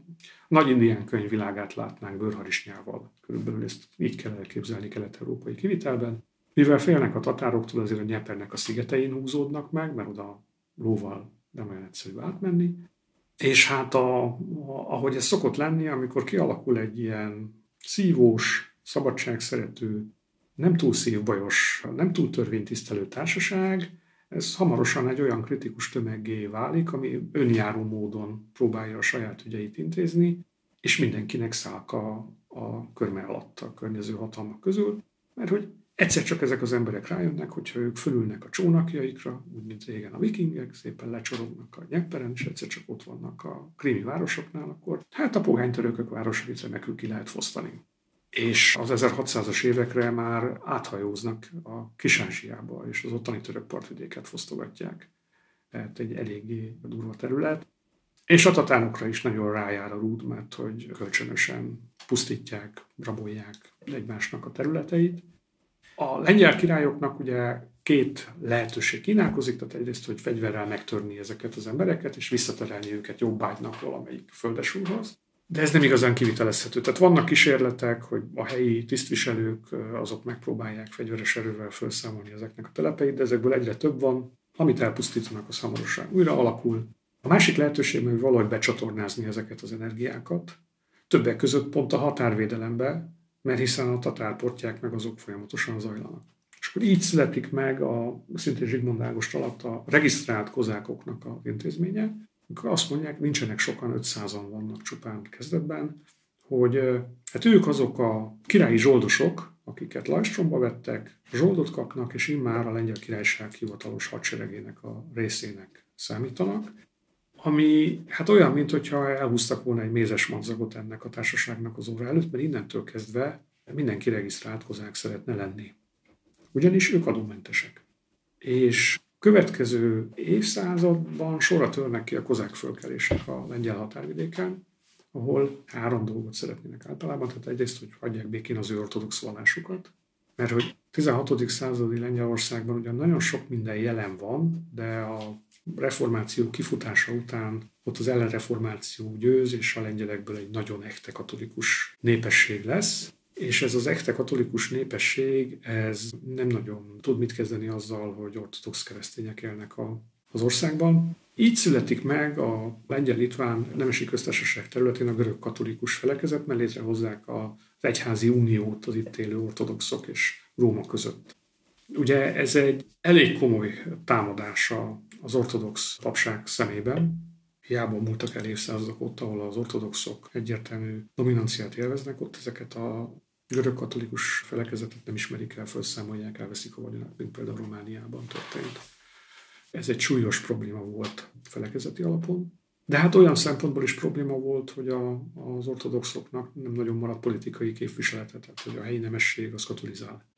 nagy indián könyvvilágát látnánk bőrharisnyával. Körülbelül ezt így kell elképzelni kelet-európai kivitelben. Mivel félnek a tatároktól, azért a Nyepernek a szigetein húzódnak meg, mert oda lóval nem olyan egyszerű átmenni. És hát a, a, ahogy ez szokott lenni, amikor kialakul egy ilyen szívós, szabadságszerető, nem túl szívbajos, nem túl törvénytisztelő társaság, ez hamarosan egy olyan kritikus tömeggé válik, ami önjáró módon próbálja a saját ügyeit intézni, és mindenkinek szálka a körme alatt a környező hatalmak közül, mert hogy egyszer csak ezek az emberek rájönnek, hogyha ők fölülnek a csónakjaikra, úgy mint régen a vikingek, szépen lecsorognak a nyekperen, és egyszer csak ott vannak a krimi városoknál, akkor hát a pohánytörökök városait remekül ki lehet fosztani és az 1600-as évekre már áthajóznak a Kisánsiába, és az ottani török partvidéket fosztogatják. Tehát egy eléggé durva terület. És a tatánokra is nagyon rájár a rúd, mert hogy kölcsönösen pusztítják, rabolják egymásnak a területeit. A lengyel királyoknak ugye két lehetőség kínálkozik, tehát egyrészt, hogy fegyverrel megtörni ezeket az embereket, és visszaterelni őket jobbágynak valamelyik földesúrhoz. De ez nem igazán kivitelezhető. Tehát vannak kísérletek, hogy a helyi tisztviselők azok megpróbálják fegyveres erővel felszámolni ezeknek a telepeit, de ezekből egyre több van, amit elpusztítanak, a hamarosan újra alakul. A másik lehetőség, hogy valahogy becsatornázni ezeket az energiákat, többek között pont a határvédelembe, mert hiszen a tatárportják meg azok folyamatosan zajlanak. És akkor így születik meg a szintén Zsigmond Ágost alatt a regisztrált kozákoknak az intézménye, amikor azt mondják, nincsenek sokan, 500-an vannak csupán kezdetben, hogy hát ők azok a királyi zsoldosok, akiket Lajstromba vettek, zsoldot kapnak, és immár a lengyel királyság hivatalos hadseregének a részének számítanak, ami hát olyan, mint hogyha elhúztak volna egy mézes madzagot ennek a társaságnak az óra előtt, mert innentől kezdve mindenki regisztrált kozák szeretne lenni. Ugyanis ők adómentesek. És következő évszázadban sorra törnek ki a kozák fölkelések a lengyel határvidéken, ahol három dolgot szeretnének általában. Tehát egyrészt, hogy hagyják békén az ő ortodox vallásukat, mert hogy 16. századi Lengyelországban ugyan nagyon sok minden jelen van, de a reformáció kifutása után ott az ellenreformáció győz, és a lengyelekből egy nagyon echte katolikus népesség lesz. És ez az echte katolikus népesség, ez nem nagyon tud mit kezdeni azzal, hogy ortodox keresztények élnek a, az országban. Így születik meg a lengyel-litván nemesi köztársaság területén a görög katolikus felekezet, mert létrehozzák az egyházi uniót az itt élő ortodoxok és Róma között. Ugye ez egy elég komoly támadása az ortodox papság szemében, hiába múltak el évszázadok ott, ahol az ortodoxok egyértelmű dominanciát élveznek, ott ezeket a görög katolikus felekezetet nem ismerik el, felszámolják, elveszik a vagyonát, mint például Romániában történt. Ez egy súlyos probléma volt felekezeti alapon. De hát olyan szempontból is probléma volt, hogy a, az ortodoxoknak nem nagyon maradt politikai képviselete, tehát hogy a helyi nemesség az katolizál.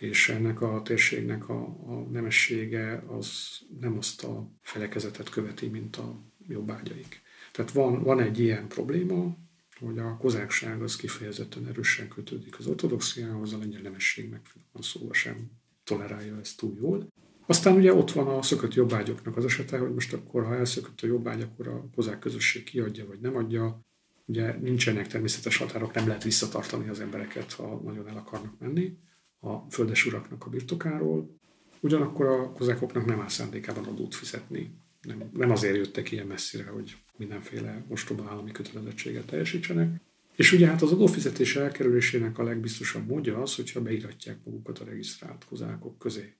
És ennek a térségnek a, a nemessége az nem azt a felekezetet követi, mint a jobbágyaik. Tehát van, van egy ilyen probléma, hogy a kozákság az kifejezetten erősen kötődik az ortodoxiához, a lengyel nemesség meg szóval sem tolerálja ezt túl jól. Aztán ugye ott van a szökött jobbágyoknak az esete, hogy most akkor, ha elszökött a jobbágy, akkor a kozák közösség kiadja vagy nem adja. Ugye nincsenek természetes határok, nem lehet visszatartani az embereket, ha nagyon el akarnak menni a földes uraknak a birtokáról. Ugyanakkor a kozákoknak nem áll szándékában adót fizetni. Nem, nem azért jöttek ilyen messzire, hogy mindenféle ostoba állami kötelezettséget teljesítsenek. És ugye hát az adófizetés elkerülésének a legbiztosabb módja az, hogyha beíratják magukat a regisztrált kozákok közé.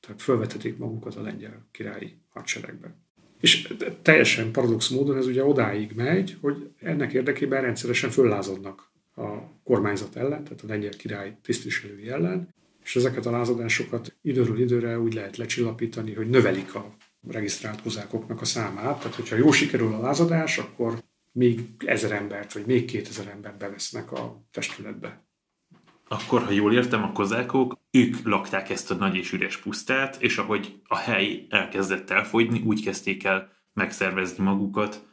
Tehát felvetetik magukat a lengyel királyi hadseregbe. És teljesen paradox módon ez ugye odáig megy, hogy ennek érdekében rendszeresen föllázadnak a kormányzat ellen, tehát a lengyel király tisztviselői ellen, és ezeket a lázadásokat időről időre úgy lehet lecsillapítani, hogy növelik a regisztrált kozákoknak a számát. Tehát, hogyha jó sikerül a lázadás, akkor még ezer embert, vagy még kétezer embert bevesznek a testületbe. Akkor, ha jól értem, a kozákok, ők lakták ezt a nagy és üres pusztát, és ahogy a hely elkezdett elfogyni, úgy kezdték el megszervezni magukat.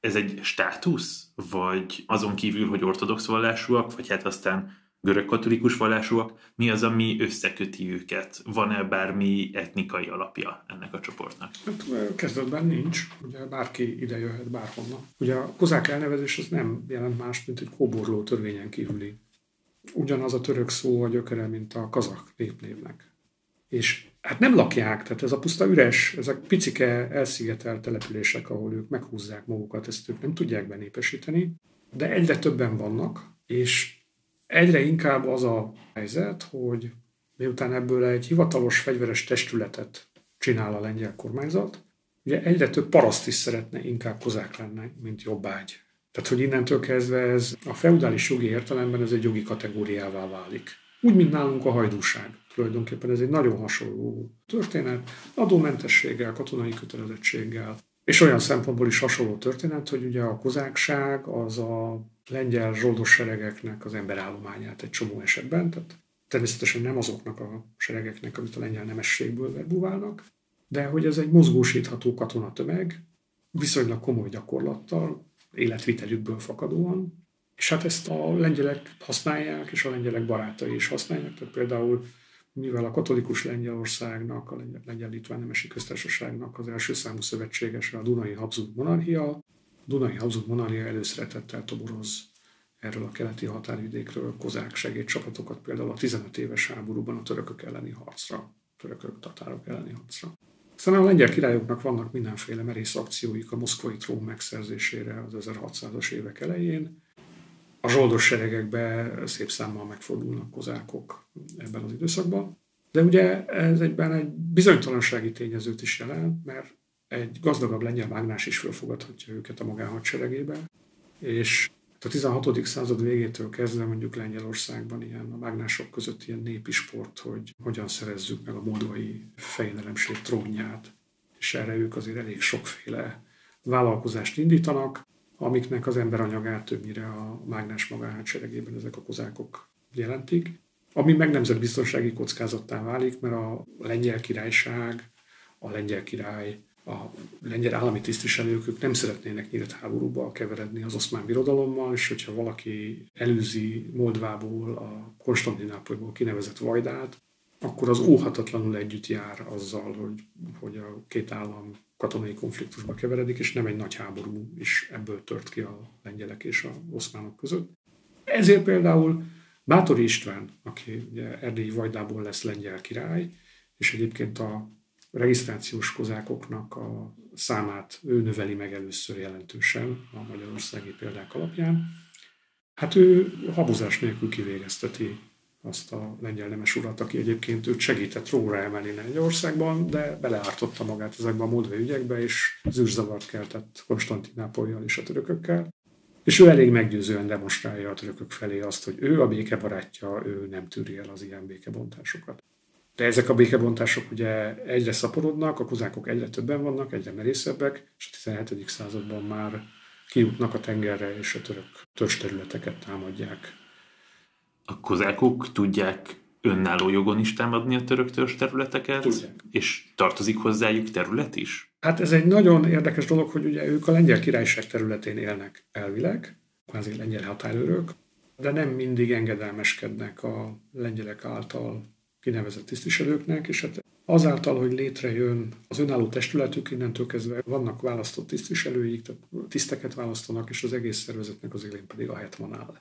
Ez egy státusz? Vagy azon kívül, hogy ortodox vallásúak, vagy hát aztán görög-katolikus vallásúak, mi az, ami összeköti őket? Van-e bármi etnikai alapja ennek a csoportnak? Hát kezdetben nincs, ugye bárki ide jöhet bárhonnan. Ugye a kozák elnevezés az nem jelent más, mint egy kóborló törvényen kívüli. Ugyanaz a török szó a gyökere, mint a kazak népnévnek. És hát nem lakják, tehát ez a puszta üres, ezek picike elszigetelt települések, ahol ők meghúzzák magukat, ezt ők nem tudják benépesíteni, de egyre többen vannak, és Egyre inkább az a helyzet, hogy miután ebből egy hivatalos fegyveres testületet csinál a lengyel kormányzat, ugye egyre több paraszt is szeretne inkább kozák lenni, mint jobbágy. Tehát, hogy innentől kezdve ez a feudális jogi értelemben ez egy jogi kategóriává válik. Úgy, mint nálunk a hajdúság. Tulajdonképpen ez egy nagyon hasonló történet, adómentességgel, katonai kötelezettséggel, és olyan szempontból is hasonló történet, hogy ugye a kozákság az a lengyel zsoldos seregeknek az emberállományát egy csomó esetben, tehát természetesen nem azoknak a seregeknek, amit a lengyel nemességből verbuválnak, de hogy ez egy mozgósítható katonatömeg, viszonylag komoly gyakorlattal, életvitelükből fakadóan, és hát ezt a lengyelek használják, és a lengyelek barátai is használják, tehát például mivel a katolikus Lengyelországnak, a Lengyel-Litván Nemesi Köztársaságnak az első számú szövetségese a Dunai Habsburg monarchia, a Dunai Habsburg monarchia előszeretettel toboroz erről a keleti határvidékről kozák segédcsapatokat, például a 15 éves háborúban a törökök elleni harcra, törökök, tatárok elleni harcra. Aztán a lengyel királyoknak vannak mindenféle merész akcióik a moszkvai trón megszerzésére az 1600-as évek elején, a zsoldos seregekbe szép számmal megfordulnak kozákok ebben az időszakban. De ugye ez egyben egy bizonytalansági tényezőt is jelent, mert egy gazdagabb lengyel mágnás is felfogadhatja őket a magánhadseregébe, és hát A 16. század végétől kezdve mondjuk Lengyelországban ilyen a mágnások között ilyen népi sport, hogy hogyan szerezzük meg a moldvai fejlelemség trónját, és erre ők azért elég sokféle vállalkozást indítanak, amiknek az emberanyagát többnyire a mágnás maga hátseregében ezek a kozákok jelentik, ami meg nemzetbiztonsági kockázattá válik, mert a lengyel királyság, a lengyel király, a lengyel állami tisztviselők ők nem szeretnének nyílt háborúba keveredni az oszmán birodalommal, és hogyha valaki előzi Moldvából, a Konstantinápolyból kinevezett vajdát, akkor az óhatatlanul együtt jár azzal, hogy, hogy a két állam katonai konfliktusba keveredik, és nem egy nagy háború is ebből tört ki a lengyelek és a oszmánok között. Ezért például Bátori István, aki ugye erdélyi vajdából lesz lengyel király, és egyébként a regisztrációs kozákoknak a számát ő növeli meg először jelentősen a magyarországi példák alapján. Hát ő habozás nélkül kivégezteti azt a lengyel nemes urat, aki egyébként őt segített róra emelni Lengyelországban, de beleártotta magát ezekbe a módve ügyekbe, és zűrzavart keltett Konstantinápolyjal és a törökökkel. És ő elég meggyőzően demonstrálja a törökök felé azt, hogy ő a békebarátja, ő nem tűri el az ilyen békebontásokat. De ezek a békebontások ugye egyre szaporodnak, a kozákok egyre többen vannak, egyre merészebbek, és a 17. században már kijutnak a tengerre, és a török törzs területeket támadják. A kozákok tudják önálló jogon is támadni a török törzs területeket? Tudják. És tartozik hozzájuk terület is? Hát ez egy nagyon érdekes dolog, hogy ugye ők a lengyel királyság területén élnek elvileg, kvázi lengyel határőrök, de nem mindig engedelmeskednek a lengyelek által kinevezett tisztviselőknek, és hát azáltal, hogy létrejön az önálló testületük, innentől kezdve vannak választott tisztviselőik, tehát tiszteket választanak, és az egész szervezetnek az élén pedig a hetman áll.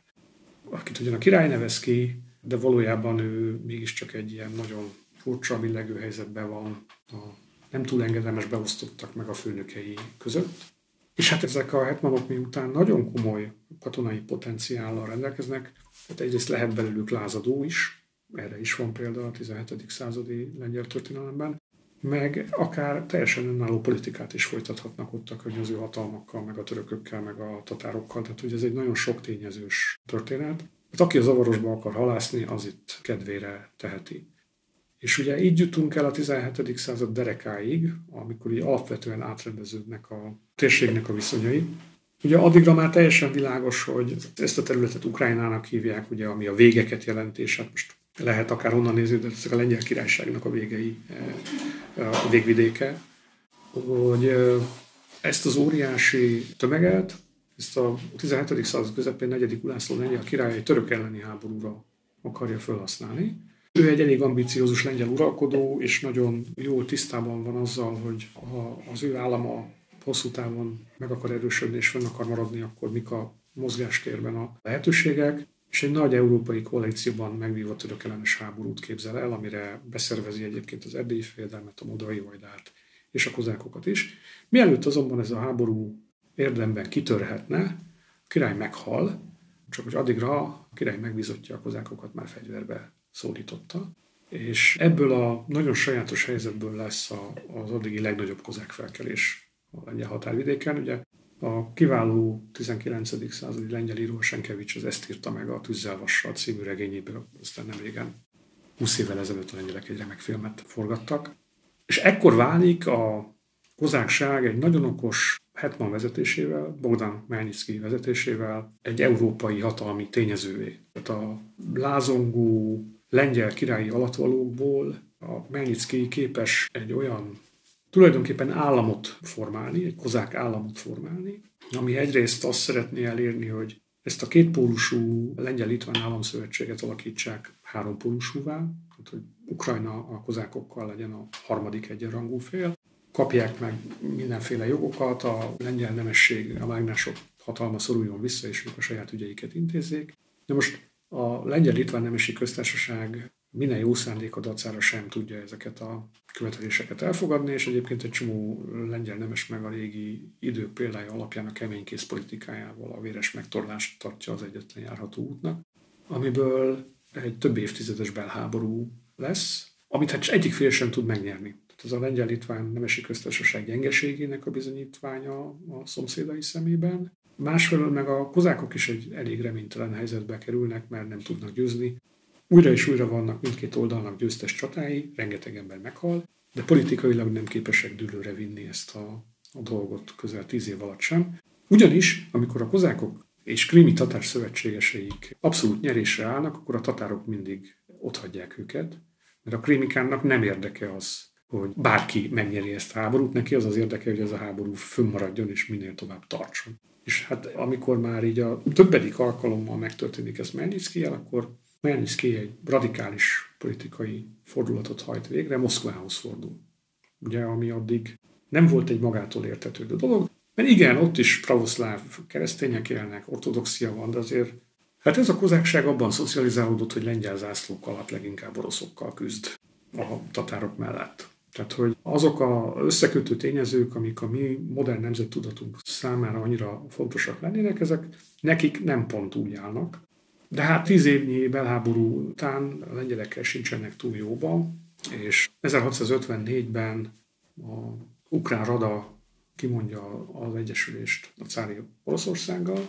Akit ugyan a király nevez ki, de valójában ő mégiscsak egy ilyen nagyon furcsa, billegő helyzetben van a nem túl engedelmes beosztottak meg a főnökei között. És hát ezek a hetmanok miután nagyon komoly katonai potenciállal rendelkeznek, tehát egyrészt lehet belőlük lázadó is, erre is van példa a 17. századi lengyel történelemben, meg akár teljesen önálló politikát is folytathatnak ott a környező hatalmakkal, meg a törökökkel, meg a tatárokkal. Tehát hogy ez egy nagyon sok tényezős történet. Hát aki a zavarosba akar halászni, az itt kedvére teheti. És ugye így jutunk el a 17. század derekáig, amikor így alapvetően átrendeződnek a térségnek a viszonyai. Ugye addigra már teljesen világos, hogy ezt a területet Ukrajnának hívják, ugye, ami a végeket jelent, és hát most lehet akár onnan nézni, de ezek a lengyel királyságnak a végei, eh, a végvidéke, hogy eh, ezt az óriási tömeget, ezt a 17. század közepén negyedik Ulászló lengyel király egy török elleni háborúra akarja felhasználni. Ő egy elég ambiciózus lengyel uralkodó, és nagyon jól tisztában van azzal, hogy ha az ő állama hosszú távon meg akar erősödni és fenn akar maradni, akkor mik a mozgástérben a lehetőségek és egy nagy európai koalícióban megvívott török ellenes háborút képzel el, amire beszervezi egyébként az erdélyi fejedelmet, a modai vajdát és a kozákokat is. Mielőtt azonban ez a háború érdemben kitörhetne, a király meghal, csak hogy addigra a király megbízottja a kozákokat már fegyverbe szólította, és ebből a nagyon sajátos helyzetből lesz az addigi legnagyobb kozák felkelés a lengyel határvidéken. Ugye a kiváló 19. századi lengyel író Senkevics az ezt írta meg a Tűzzel Vassal című regényéből, aztán nem régen 20 évvel ezelőtt a lengyelek egy remek filmet forgattak. És ekkor válik a kozákság egy nagyon okos Hetman vezetésével, Bogdan Melnyicki vezetésével egy európai hatalmi tényezővé. Tehát a lázongó lengyel királyi alatvalókból a Melnyicki képes egy olyan tulajdonképpen államot formálni, egy kozák államot formálni, ami egyrészt azt szeretné elérni, hogy ezt a kétpólusú lengyel-litván államszövetséget alakítsák hárompólusúvá, tehát hogy Ukrajna a kozákokkal legyen a harmadik egyenrangú fél, kapják meg mindenféle jogokat, a lengyel nemesség, a mágnások hatalma szoruljon vissza, és ők a saját ügyeiket intézzék. De most a lengyel-litván nemesi köztársaság minden jó szándéka dacára sem tudja ezeket a követeléseket elfogadni, és egyébként egy csomó lengyel nemes meg a régi idők példája alapján a keménykész politikájával a véres megtorlást tartja az egyetlen járható útnak, amiből egy több évtizedes belháború lesz, amit hát egyik fél sem tud megnyerni. Tehát ez a lengyel-litván nemesi köztársaság gyengeségének a bizonyítványa a szomszédai szemében, Másfelől meg a kozákok is egy elég reménytelen helyzetbe kerülnek, mert nem tudnak győzni. Újra és újra vannak mindkét oldalnak győztes csatái, rengeteg ember meghal, de politikailag nem képesek dűlőre vinni ezt a, a dolgot közel tíz év alatt sem. Ugyanis, amikor a kozákok és krimi tatár szövetségeseik abszolút nyerésre állnak, akkor a tatárok mindig otthagyják őket, mert a krimikának nem érdeke az, hogy bárki megnyeri ezt a háborút, neki az az érdeke, hogy ez a háború fönnmaradjon és minél tovább tartson. És hát amikor már így a többedik alkalommal megtörténik ez Melnyicki-jel, akkor Melnyicki egy radikális politikai fordulatot hajt végre, Moszkvához fordul. Ugye, ami addig nem volt egy magától értetődő dolog, mert igen, ott is pravoszláv keresztények élnek, ortodoxia van, de azért hát ez a kozákság abban szocializálódott, hogy lengyel zászlók alatt leginkább oroszokkal küzd a tatárok mellett. Tehát, hogy azok a összekötő tényezők, amik a mi modern nemzettudatunk számára annyira fontosak lennének, ezek nekik nem pont úgy állnak. De hát tíz évnyi belháború után a lengyelekkel sincsenek túl jóban, és 1654-ben a ukrán rada kimondja az egyesülést a cári Oroszországgal.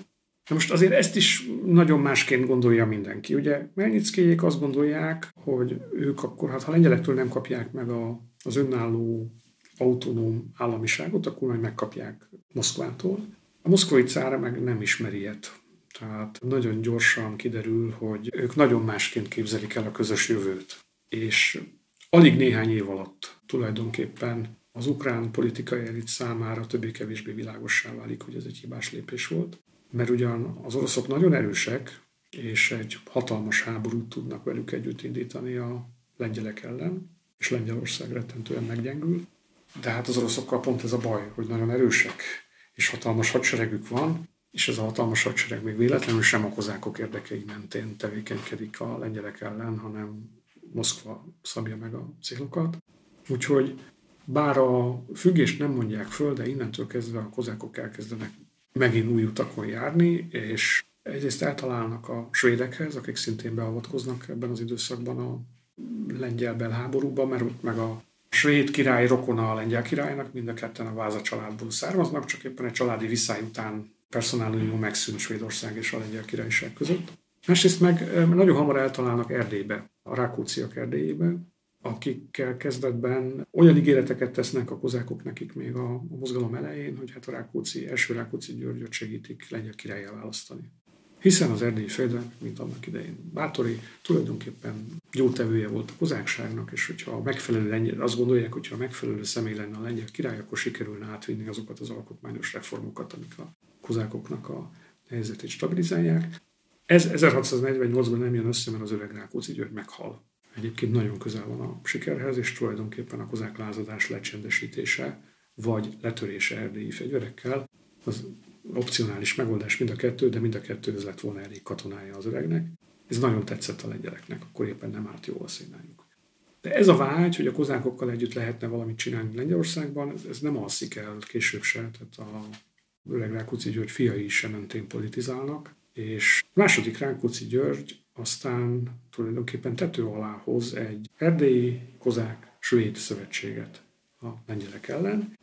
De most azért ezt is nagyon másként gondolja mindenki. Ugye Melnyickéjék azt gondolják, hogy ők akkor, hát ha lengyelektől nem kapják meg a, az önálló autonóm államiságot, akkor majd megkapják Moszkvától. A moszkvai cára meg nem ismeri ilyet. Tehát nagyon gyorsan kiderül, hogy ők nagyon másként képzelik el a közös jövőt. És alig néhány év alatt tulajdonképpen az ukrán politikai elit számára többé-kevésbé világossá válik, hogy ez egy hibás lépés volt. Mert ugyan az oroszok nagyon erősek, és egy hatalmas háborút tudnak velük együtt indítani a lengyelek ellen, és Lengyelország rettentően meggyengül. De hát az oroszokkal pont ez a baj, hogy nagyon erősek, és hatalmas hadseregük van, és ez a hatalmas hadsereg még véletlenül sem a kozákok érdekei mentén tevékenykedik a lengyelek ellen, hanem Moszkva szabja meg a célokat. Úgyhogy bár a függést nem mondják föl, de innentől kezdve a kozákok elkezdenek megint új utakon járni, és egyrészt eltalálnak a svédekhez, akik szintén beavatkoznak ebben az időszakban a lengyel belháborúban, mert meg a svéd király rokona a lengyel királynak, mind a ketten a Váza családból származnak, csak éppen egy családi viszály után personálunió megszűnt Svédország és a lengyel királyság között. Másrészt meg nagyon hamar eltalálnak Erdélybe, a Rákóciak Erdélyébe, akikkel kezdetben olyan ígéreteket tesznek a kozákok nekik még a, a mozgalom elején, hogy hát a Rákóczi, első Rákóczi Györgyöt segítik lengyel királlyá választani. Hiszen az erdélyi földre, mint annak idején Bátori, tulajdonképpen gyógytevője volt a kozákságnak, és hogyha a megfelelő lengyel, azt gondolják, hogyha a megfelelő személy lenne a lengyel király, akkor sikerülne átvinni azokat az alkotmányos reformokat, amik a kozákoknak a helyzetét stabilizálják. Ez 1648-ban nem jön össze, mert az öreg Rákóczi György meghal egyébként nagyon közel van a sikerhez, és tulajdonképpen a kozák lázadás lecsendesítése vagy letörése erdélyi fegyverekkel, az opcionális megoldás mind a kettő, de mind a kettő lett volna elég katonája az öregnek. Ez nagyon tetszett a lengyeleknek, akkor éppen nem állt jó a színájuk. De ez a vágy, hogy a kozákokkal együtt lehetne valamit csinálni Lengyelországban, ez, ez nem alszik el később se. Tehát a öreg Rákóczi György fiai is sem mentén politizálnak, és második Rákóczi György aztán tulajdonképpen tető alá hoz egy erdélyi kozák svéd szövetséget a lengyelek ellen,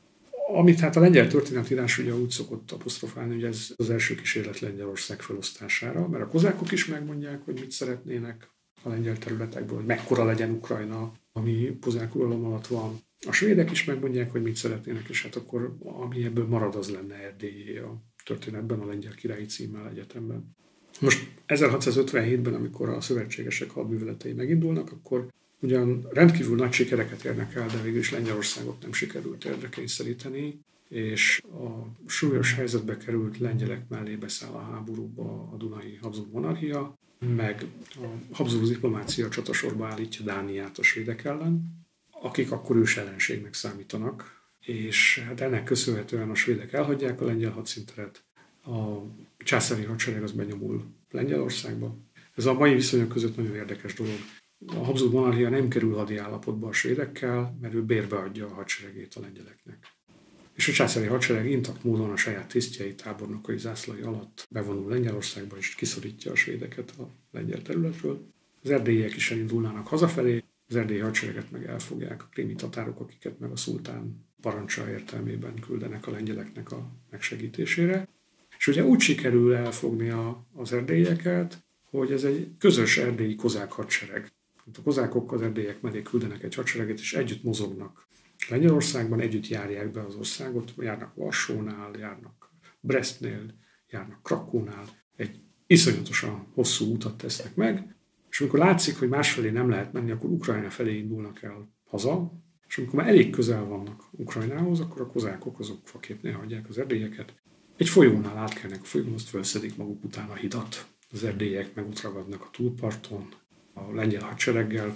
amit hát a lengyel történetírás ugye úgy szokott apostrofálni, hogy ez az első kísérlet Lengyelország felosztására, mert a kozákok is megmondják, hogy mit szeretnének a lengyel területekből, hogy mekkora legyen Ukrajna, ami kozák uralom alatt van. A svédek is megmondják, hogy mit szeretnének, és hát akkor ami ebből marad, az lenne Erdélyé a történetben, a lengyel királyi címmel egyetemben. Most 1657-ben, amikor a szövetségesek hadműveletei megindulnak, akkor ugyan rendkívül nagy sikereket érnek el, de végül is Lengyelországot nem sikerült érdekényszeríteni, és a súlyos helyzetbe került lengyelek mellé beszáll a háborúba a Dunai Habsburg monarchia, meg a Habsburg diplomácia csatasorba állítja Dániát a svédek ellen, akik akkor ős ellenségnek számítanak, és hát ennek köszönhetően a svédek elhagyják a lengyel hadszinteret, a császári hadsereg az benyomul Lengyelországba. Ez a mai viszonyok között nagyon érdekes dolog. A Habsburg monarchia nem kerül hadi állapotba a svédekkel, mert ő bérbe adja a hadseregét a lengyeleknek. És a császári hadsereg intakt módon a saját tisztjei tábornokai zászlai alatt bevonul Lengyelországba, és kiszorítja a svédeket a lengyel területről. Az erdélyiek is elindulnának hazafelé, az erdélyi hadsereget meg elfogják a krimi tatárok, akiket meg a szultán parancsa értelmében küldenek a lengyeleknek a megsegítésére. És ugye úgy sikerül elfogni a, az erdélyeket, hogy ez egy közös erdélyi kozák hadsereg. A kozákok az erdélyek mellé küldenek egy hadsereget, és együtt mozognak. Lengyelországban együtt járják be az országot, járnak Varsónál, járnak Brestnél, járnak Krakónál, egy iszonyatosan hosszú utat tesznek meg, és amikor látszik, hogy másfelé nem lehet menni, akkor Ukrajna felé indulnak el haza, és amikor már elég közel vannak Ukrajnához, akkor a kozákok azok faképnél hagyják az erdélyeket. Egy folyónál átkelnek a folyón, azt felszedik maguk után a hidat. Az erdélyek meg ragadnak a túlparton, a lengyel hadsereggel,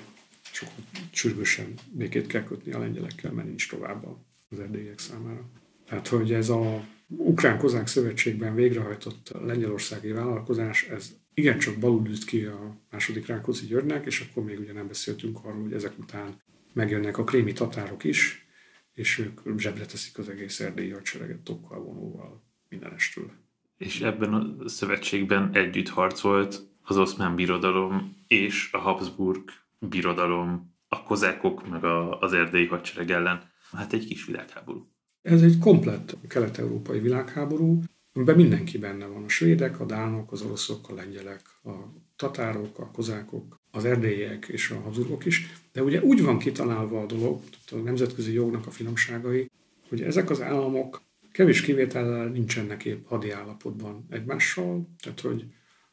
és akkor sürgősen békét kell kötni a lengyelekkel, mert nincs tovább az erdélyek számára. Tehát, hogy ez a Ukrán-Kozák Szövetségben végrehajtott lengyelországi vállalkozás, ez igencsak balul ki a második Rákóczi Györgynek, és akkor még ugye nem beszéltünk arról, hogy ezek után megjönnek a krémi tatárok is, és ők zsebre teszik az egész erdélyi hadsereget tokkal vonóval mindenestől. És ebben a szövetségben együtt harcolt az oszmán birodalom és a Habsburg birodalom, a kozákok meg a, az erdélyi hadsereg ellen. Hát egy kis világháború. Ez egy komplett kelet-európai világháború, amiben mindenki benne van. A svédek, a dánok, az oroszok, a lengyelek, a tatárok, a kozákok, az erdélyek és a habsburgok is. De ugye úgy van kitalálva a dolog, a nemzetközi jognak a finomságai, hogy ezek az államok kevés kivétellel nincsenek épp hadi állapotban egymással, tehát hogy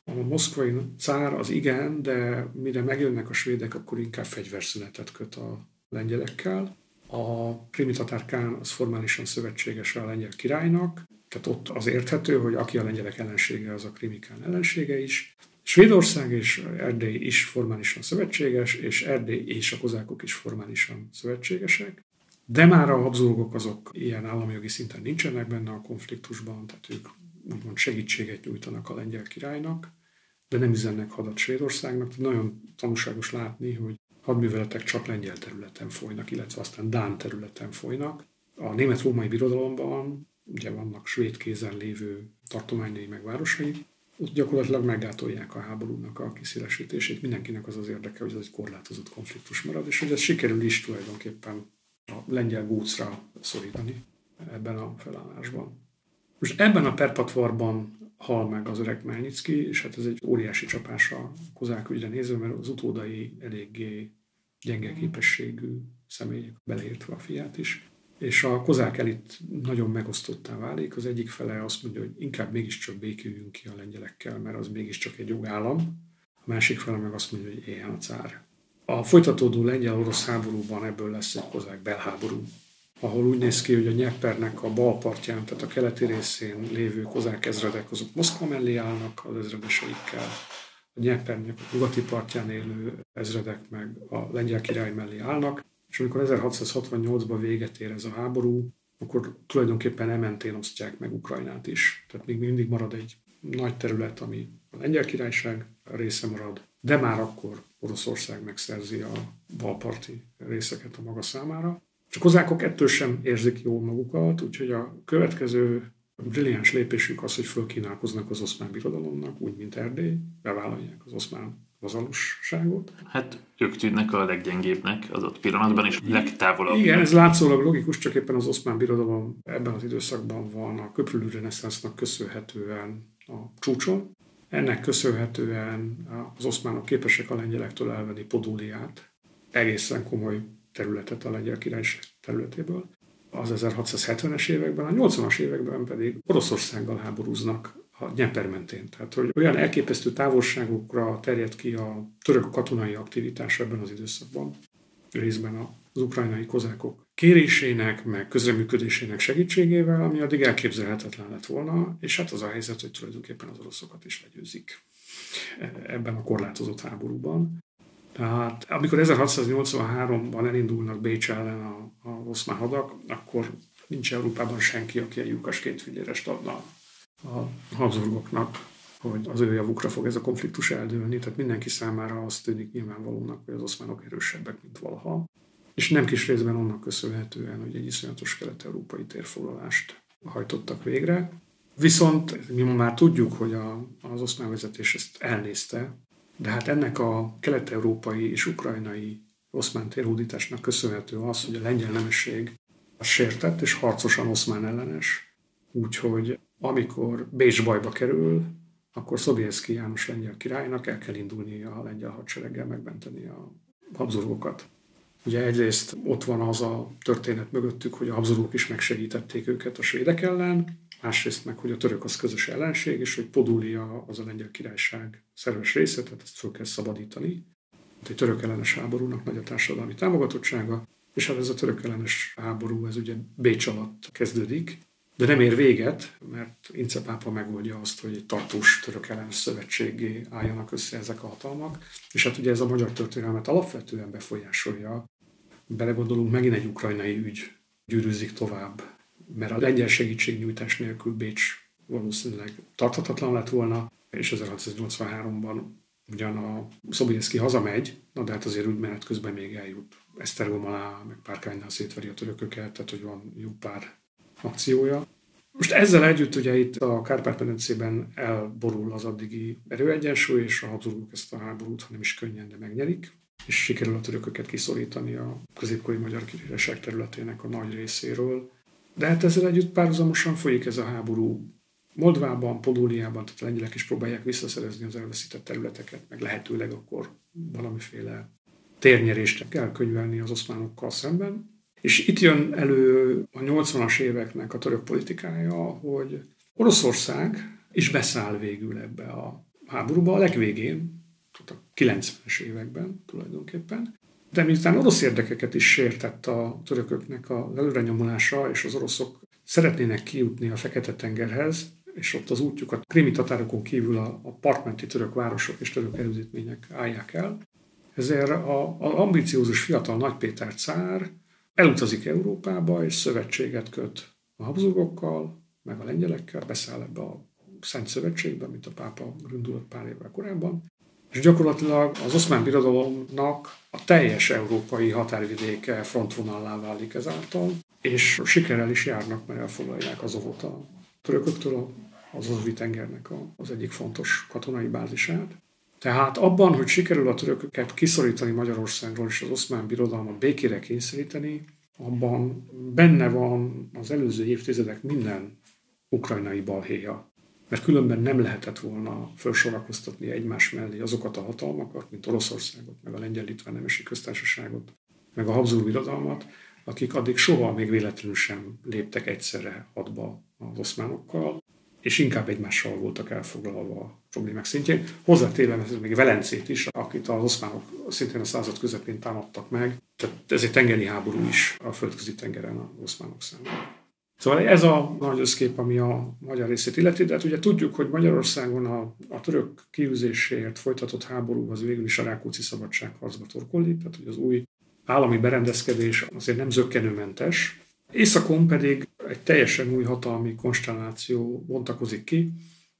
a moszkvai cár az igen, de mire megjönnek a svédek, akkor inkább fegyverszünetet köt a lengyelekkel. A primitatárkán az formálisan szövetséges a lengyel királynak, tehát ott az érthető, hogy aki a lengyelek ellensége, az a krimikán ellensége is. Svédország és Erdély is formálisan szövetséges, és Erdély és a kozákok is formálisan szövetségesek. De már a habsburgok azok ilyen államjogi szinten nincsenek benne a konfliktusban, tehát ők úgymond segítséget nyújtanak a lengyel királynak, de nem üzennek hadat Svédországnak. Tehát nagyon tanúságos látni, hogy hadműveletek csak lengyel területen folynak, illetve aztán Dán területen folynak. A német-római birodalomban ugye vannak svéd kézen lévő tartományai meg városai, ott gyakorlatilag meggátolják a háborúnak a kiszélesítését. Mindenkinek az az érdeke, hogy ez egy korlátozott konfliktus marad, és hogy ez sikerül is tulajdonképpen a lengyel gócra szorítani ebben a felállásban. Most ebben a perpatvarban hal meg az öreg Melnyicki, és hát ez egy óriási csapás a kozák ügyre nézve, mert az utódai eléggé gyenge képességű személyek, beleértve a fiát is. És a kozák elit nagyon megosztottá válik. Az egyik fele azt mondja, hogy inkább mégiscsak béküljünk ki a lengyelekkel, mert az mégiscsak egy jogállam. A másik fele meg azt mondja, hogy éljen a cár. A folytatódó lengyel-orosz háborúban ebből lesz egy kozák belháború, ahol úgy néz ki, hogy a Nyeppernek a bal partján, tehát a keleti részén lévő kozák ezredek, azok Moszkva mellé állnak az ezredeseikkel, a Nyeppernek a nyugati partján élő ezredek meg a lengyel király mellé állnak, és amikor 1668-ban véget ér ez a háború, akkor tulajdonképpen ementén osztják meg Ukrajnát is. Tehát még mindig marad egy nagy terület, ami a lengyel királyság része marad, de már akkor Oroszország megszerzi a balparti részeket a maga számára. És a kozákok ettől sem érzik jól magukat, úgyhogy a következő brilliáns lépésük az, hogy fölkínálkoznak az oszmán birodalomnak, úgy, mint Erdély, bevállalják az oszmán vazalusságot. Hát ők tűnnek a leggyengébbnek az ott pillanatban, és legtávolabb. Igen, ez látszólag logikus, csak éppen az oszmán birodalom ebben az időszakban van a köprülő reneszánsznak köszönhetően a csúcson. Ennek köszönhetően az oszmánok képesek a lengyelektől elvenni Podóliát, egészen komoly területet a lengyel királyság területéből. Az 1670-es években, a 80-as években pedig Oroszországgal háborúznak a Nyeper mentén. Tehát, hogy olyan elképesztő távolságokra terjed ki a török katonai aktivitás ebben az időszakban, részben az ukrajnai kozákok kérésének, meg közreműködésének segítségével, ami addig elképzelhetetlen lett volna, és hát az a helyzet, hogy tulajdonképpen az oroszokat is legyőzik ebben a korlátozott háborúban. Tehát amikor 1683-ban elindulnak Bécs ellen a, a oszmán hadak, akkor nincs Európában senki, aki egy lyukas kétfillérest adna a Habsburgoknak, hogy az ő javukra fog ez a konfliktus eldőlni. Tehát mindenki számára az tűnik nyilvánvalónak, hogy az oszmánok erősebbek, mint valaha. És nem kis részben annak köszönhetően, hogy egy iszonyatos kelet-európai térfoglalást hajtottak végre. Viszont mi már tudjuk, hogy a, az oszmán vezetés ezt elnézte, de hát ennek a kelet-európai és ukrajnai oszmán térhódításnak köszönhető az, hogy a lengyel nemesség sértett és harcosan oszmán ellenes, úgyhogy amikor Bécs bajba kerül, akkor Szobieski János lengyel királynak el kell indulni a lengyel hadsereggel megmenteni a Habsburgokat. Ugye egyrészt ott van az a történet mögöttük, hogy a Habsburgok is megsegítették őket a svédek ellen, másrészt meg, hogy a török az közös ellenség, és hogy Podulia az a lengyel királyság szerves része, tehát ezt föl kell szabadítani. Egy török ellenes háborúnak nagy a társadalmi támogatottsága, és hát ez a török ellenes háború, ez ugye Bécs alatt kezdődik, de nem ér véget, mert Ince pápa megoldja azt, hogy egy tartós török ellenes szövetségé álljanak össze ezek a hatalmak, és hát ugye ez a magyar történelmet alapvetően befolyásolja. Belegondolunk, megint egy ukrajnai ügy gyűrűzik tovább, mert a lengyel segítségnyújtás nélkül Bécs valószínűleg tarthatatlan lett volna, és 1683-ban ugyan a Szobieski hazamegy, na de hát azért úgy menet közben még eljut Esztergom alá, meg Párkánynál szétveri a törököket, tehát hogy van jó pár akciója. Most ezzel együtt ugye itt a Kárpát-medencében elborul az addigi erőegyensúly, és a Habsburgok ezt a háborút, ha nem is könnyen, de megnyerik, és sikerül a törököket kiszorítani a középkori magyar királyság területének a nagy részéről. De hát ezzel együtt párhuzamosan folyik ez a háború Moldvában, Podóliában, tehát a lengyelek is próbálják visszaszerezni az elveszített területeket, meg lehetőleg akkor valamiféle térnyerést kell könyvelni az oszmánokkal szemben. És itt jön elő a 80-as éveknek a török politikája, hogy Oroszország is beszáll végül ebbe a háborúba a legvégén, a 90-es években tulajdonképpen. De miután orosz érdekeket is sértett a törököknek az előrenyomulása, és az oroszok szeretnének kijutni a Fekete-tengerhez, és ott az útjukat krimi tatárokon kívül a, a partmenti török városok és török erődítmények állják el. Ezért a, a ambiciózus fiatal Nagy Péter cár elutazik Európába, és szövetséget köt a Habsburgokkal, meg a lengyelekkel, beszáll ebbe a Szent Szövetségbe, mint a pápa rundult pár évvel korábban, és gyakorlatilag az oszmán birodalomnak a teljes európai határvidéke frontvonallá válik ezáltal, és sikerrel is járnak, mert elfoglalják azovot a törököktől az Azovi tengernek az egyik fontos katonai bázisát. Tehát abban, hogy sikerül a törököket kiszorítani Magyarországról és az oszmán birodalmat békére kényszeríteni, abban benne van az előző évtizedek minden ukrajnai balhéja. Mert különben nem lehetett volna felsorakoztatni egymás mellé azokat a hatalmakat, mint Oroszországot, meg a Lengyel-Litván Nemesi Köztársaságot, meg a Habsburg birodalmat, akik addig soha még véletlenül sem léptek egyszerre hadba az oszmánokkal, és inkább egymással voltak elfoglalva problémák szintjén. Hozzátéve ez még Velencét is, akit az oszmánok szintén a század közepén támadtak meg. Tehát ez egy tengeri háború is a földközi tengeren az oszmánok számára. Szóval ez a nagy összkép, ami a magyar részét illeti, de hát ugye tudjuk, hogy Magyarországon a, a török kiűzésért folytatott háború az végül is a Rákóczi szabadságharcba torkollik, tehát hogy az új állami berendezkedés azért nem zöggenőmentes, Északon pedig egy teljesen új hatalmi konstelláció bontakozik ki.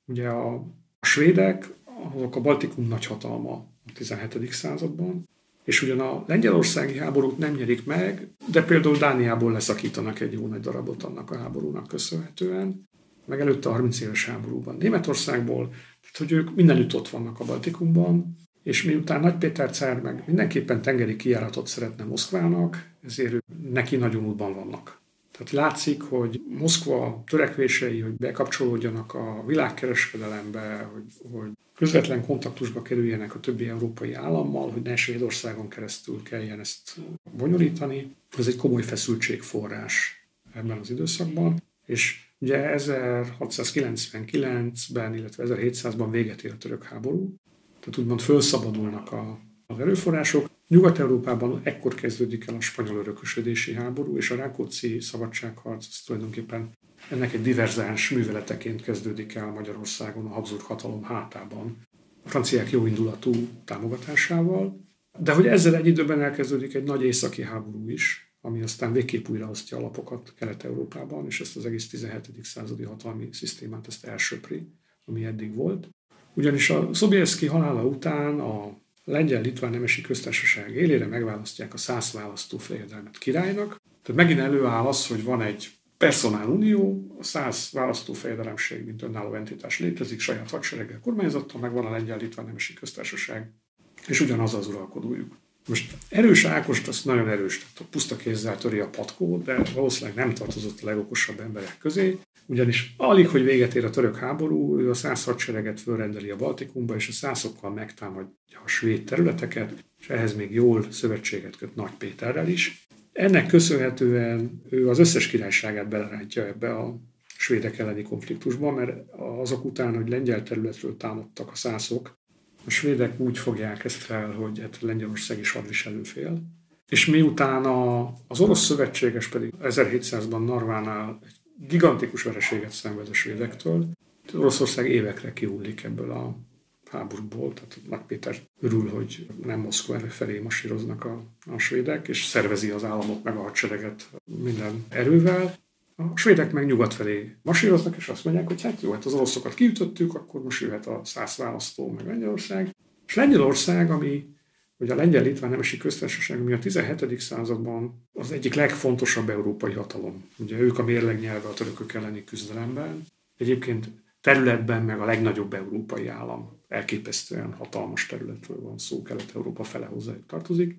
Ugye a, a svédek, azok a Baltikum nagyhatalma a 17. században, és ugyan a lengyelországi háborút nem nyerik meg, de például Dániából leszakítanak egy jó nagy darabot annak a háborúnak köszönhetően, meg előtte a 30 éves háborúban Németországból, tehát hogy ők mindenütt ott vannak a Baltikumban, és miután Nagy Péter cár meg mindenképpen tengeri kijáratot szeretne Moszkvának, ezért neki nagyon útban vannak. Tehát látszik, hogy Moszkva törekvései, hogy bekapcsolódjanak a világkereskedelembe, hogy, hogy közvetlen kontaktusba kerüljenek a többi európai állammal, hogy ne Svédországon keresztül kelljen ezt bonyolítani, ez egy komoly feszültségforrás ebben az időszakban. És ugye 1699-ben, illetve 1700-ban véget ér a török háború, tehát úgymond felszabadulnak a, az erőforrások, Nyugat-Európában ekkor kezdődik el a spanyol örökösödési háború, és a Rákóczi szabadságharc az tulajdonképpen ennek egy diverzáns műveleteként kezdődik el Magyarországon a Habsburg hatalom hátában, a franciák jóindulatú támogatásával, de hogy ezzel egy időben elkezdődik egy nagy északi háború is, ami aztán végképp újraosztja alapokat Kelet-Európában, és ezt az egész 17. századi hatalmi szisztémát ezt elsöpri, ami eddig volt. Ugyanis a Szobieski halála után a lengyel-litván nemesi köztársaság élére megválasztják a száz választó fejedelmet királynak. Tehát megint előáll az, hogy van egy personál unió, a száz fejedelemség, mint önálló entitás létezik, saját hadsereggel kormányzattal, meg van a lengyel-litván nemesi köztársaság, és ugyanaz az uralkodójuk. Most erős Ákost, az nagyon erős, tehát puszta kézzel töri a patkót, de valószínűleg nem tartozott a legokosabb emberek közé, ugyanis alig, hogy véget ér a török háború, ő a száz hadsereget fölrendeli a Baltikumba, és a szászokkal megtámadja a svéd területeket, és ehhez még jól szövetséget köt Nagy Péterrel is. Ennek köszönhetően ő az összes királyságát belerántja ebbe a svédek elleni konfliktusba, mert azok után, hogy lengyel területről támadtak a szászok, a svédek úgy fogják ezt fel, hogy hát Lengyelország is hadviselő fél. És miután a, az orosz szövetséges pedig 1700-ban Narvánál egy gigantikus vereséget szenved a svédektől, Oroszország évekre kihullik ebből a háborúból, tehát Nagy Péter örül, hogy nem Moszkva felé masíroznak a, a svédek, és szervezi az államot meg a hadsereget minden erővel. A svédek meg nyugat felé masíroznak, és azt mondják, hogy hát jó, hát az oroszokat kiütöttük, akkor most jöhet a száz választó, meg Lengyelország. És Lengyelország, ami hogy a lengyel-litván nemesi köztársaság, ami a 17. században az egyik legfontosabb európai hatalom. Ugye ők a mérlegnyelve a törökök elleni küzdelemben. Egyébként területben meg a legnagyobb európai állam. Elképesztően hatalmas területről van szó, Kelet-Európa fele hozzájuk tartozik.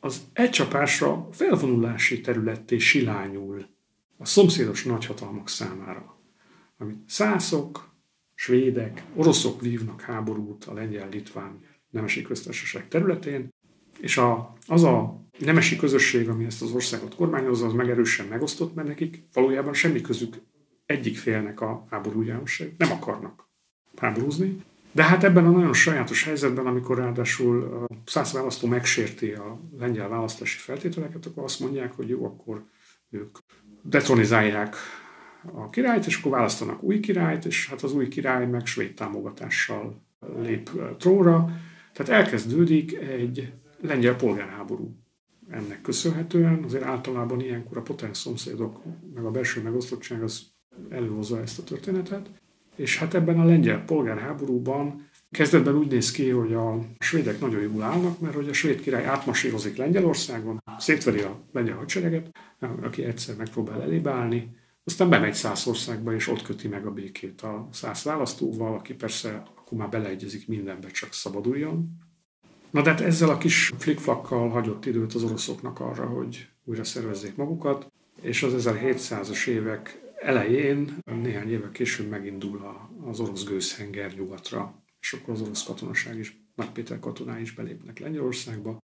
Az egy csapásra felvonulási területté silányul a szomszédos nagyhatalmak számára, amit szászok, svédek, oroszok vívnak háborút a lengyel-litván nemesi köztársaság területén, és a, az a nemesi közösség, ami ezt az országot kormányozza, az megerősen megosztott, mert nekik valójában semmi közük egyik félnek a háborújához nem akarnak háborúzni. De hát ebben a nagyon sajátos helyzetben, amikor ráadásul a száz választó megsérti a lengyel választási feltételeket, akkor azt mondják, hogy jó, akkor ők detronizálják a királyt, és akkor választanak új királyt, és hát az új király meg svéd támogatással lép trónra. Tehát elkezdődik egy lengyel polgárháború. Ennek köszönhetően azért általában ilyenkor a potens szomszédok, meg a belső megosztottság az előhozza ezt a történetet. És hát ebben a lengyel polgárháborúban Kezdetben úgy néz ki, hogy a svédek nagyon jól állnak, mert hogy a svéd király átmasírozik Lengyelországon, szétveri a lengyel hadsereget, aki egyszer megpróbál elébe állni, aztán bemegy Szászországba, és ott köti meg a békét a száz választóval, aki persze akkor már beleegyezik mindenbe, csak szabaduljon. Na de hát ezzel a kis flikflakkal hagyott időt az oroszoknak arra, hogy újra szervezzék magukat, és az 1700-as évek elején, néhány évek később megindul az orosz gőzhenger nyugatra és akkor az orosz katonaság is, Nagy Péter katonái is belépnek Lengyelországba.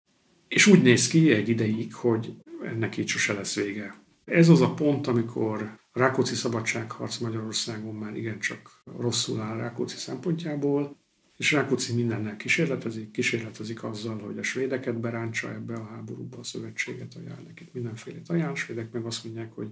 És úgy néz ki egy ideig, hogy ennek így sose lesz vége. Ez az a pont, amikor Rákóczi szabadságharc Magyarországon már igencsak rosszul áll Rákóczi szempontjából, és Rákóczi mindennel kísérletezik, kísérletezik azzal, hogy a svédeket berántsa ebbe a háborúba, a szövetséget ajánl nekik, mindenféle ajánl, a svédek meg azt mondják, hogy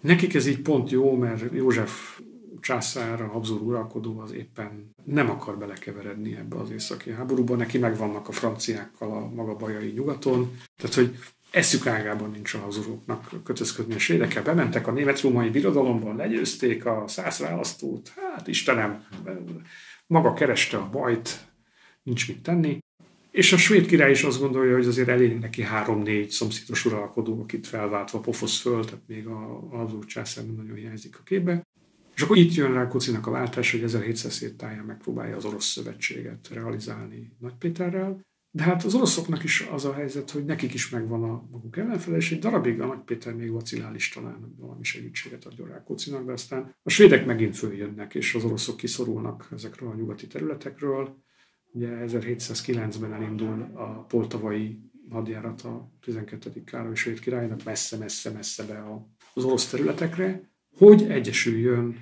nekik ez így pont jó, mert József császár, a Habsburg uralkodó az éppen nem akar belekeveredni ebbe az északi háborúba, neki megvannak a franciákkal a maga bajai nyugaton, tehát hogy eszük ágában nincs a Habsburgoknak kötözködni a svédekkel. Bementek a német-római birodalomban, legyőzték a száz választót, hát Istenem, maga kereste a bajt, nincs mit tenni. És a svéd király is azt gondolja, hogy azért elég neki három-négy szomszédos uralkodó, akit felváltva pofosz föl, tehát még a Habsburg császár nagyon hiányzik a képbe. És akkor itt jön Rákóczinak a váltás, hogy 1700 táján megpróbálja az orosz szövetséget realizálni Nagypéterrel. De hát az oroszoknak is az a helyzet, hogy nekik is megvan a maguk ellenfele, és egy darabig a Nagypéter még vacilál is talán, valami segítséget adjon Rákóczinak, de aztán a svédek megint följönnek, és az oroszok kiszorulnak ezekről a nyugati területekről. Ugye 1709-ben elindul a poltavai hadjárat a 12. Károly svéd királynak messze-messze-messze be az orosz területekre, hogy egyesüljön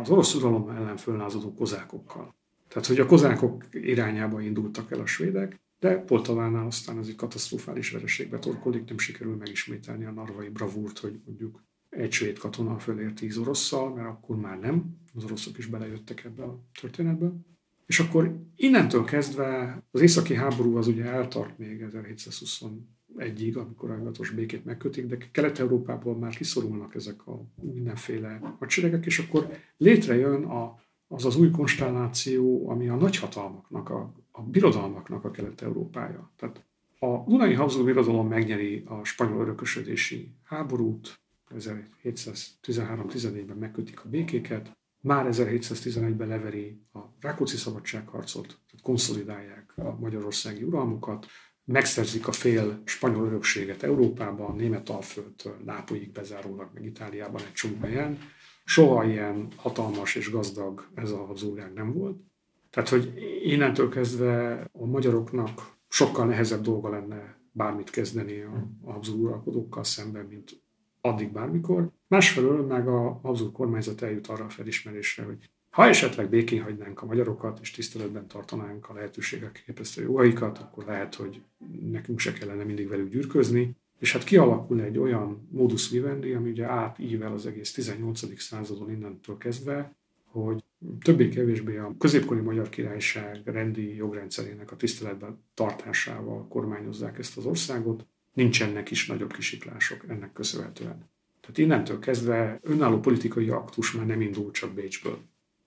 az orosz uralom ellen fölnázadó kozákokkal. Tehát, hogy a kozákok irányába indultak el a svédek, de Poltavánál aztán ez egy katasztrofális vereségbe torkolik, nem sikerül megismételni a narvai bravúrt, hogy mondjuk egy svéd katona fölért tíz orosszal, mert akkor már nem, az oroszok is belejöttek ebbe a történetbe. És akkor innentől kezdve az északi háború az ugye eltart még 1720 egyig, amikor a hivatalos békét megkötik, de Kelet-Európából már kiszorulnak ezek a mindenféle hadseregek, és akkor létrejön a, az az új konstelláció, ami a nagyhatalmaknak, a, a birodalmaknak a Kelet-Európája. Tehát a Dunai Habsburg birodalom megnyeri a spanyol örökösödési háborút, 1713-14-ben megkötik a békéket, már 1711-ben leveri a Rákóczi szabadságharcot, tehát konszolidálják a magyarországi uralmukat, megszerzik a fél spanyol örökséget Európában, német alföldtől Nápolyig bezárólag, meg Itáliában egy csomó helyen. Soha ilyen hatalmas és gazdag ez a Habsburg nem volt. Tehát, hogy innentől kezdve a magyaroknak sokkal nehezebb dolga lenne bármit kezdeni a, a uralkodókkal szemben, mint addig bármikor. Másfelől meg a Habsburg kormányzat eljut arra a felismerésre, hogy ha esetleg békén hagynánk a magyarokat, és tiszteletben tartanánk a lehetőségek képesztő jogaikat, akkor lehet, hogy nekünk se kellene mindig velük gyűrközni. És hát kialakul egy olyan modus vivendi, ami ugye átível az egész 18. századon innentől kezdve, hogy többé-kevésbé a középkori Magyar Királyság rendi jogrendszerének a tiszteletben tartásával kormányozzák ezt az országot. Nincsenek is nagyobb kisiklások ennek köszönhetően. Tehát innentől kezdve önálló politikai aktus már nem indul csak Bécsből.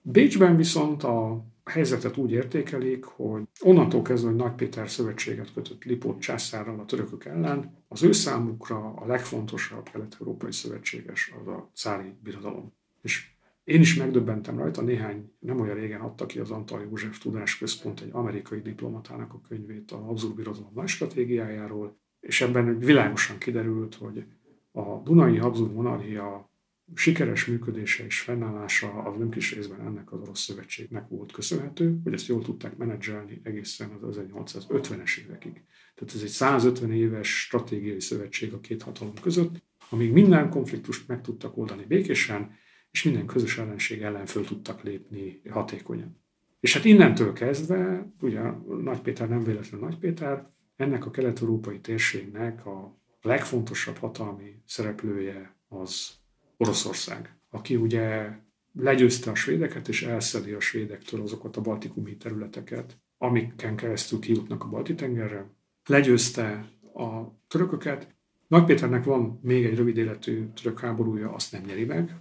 Bécsben viszont a helyzetet úgy értékelik, hogy onnantól kezdve, hogy Nagy Péter szövetséget kötött Lipót császárral a törökök ellen, az ő számukra a legfontosabb kelet-európai szövetséges az a cári birodalom. És én is megdöbbentem rajta, néhány, nem olyan régen adta ki az Antal József Tudásközpont egy amerikai diplomatának a könyvét a Habsburg Birodalom nagy stratégiájáról, és ebben világosan kiderült, hogy a Dunai Habsburg monarchia sikeres működése és fennállása az nem kis részben ennek az orosz szövetségnek volt köszönhető, hogy ezt jól tudták menedzselni egészen az 1850-es évekig. Tehát ez egy 150 éves stratégiai szövetség a két hatalom között, amíg minden konfliktust meg tudtak oldani békésen, és minden közös ellenség ellen föl tudtak lépni hatékonyan. És hát innentől kezdve, ugye Nagy Péter nem véletlenül Nagy Péter, ennek a kelet-európai térségnek a legfontosabb hatalmi szereplője az Oroszország, aki ugye legyőzte a svédeket, és elszedi a svédektől azokat a baltikumi területeket, amiken keresztül kijutnak a Balti-tengerre. Legyőzte a törököket. Nagypéternek van még egy rövid életű török háborúja, azt nem nyeri meg.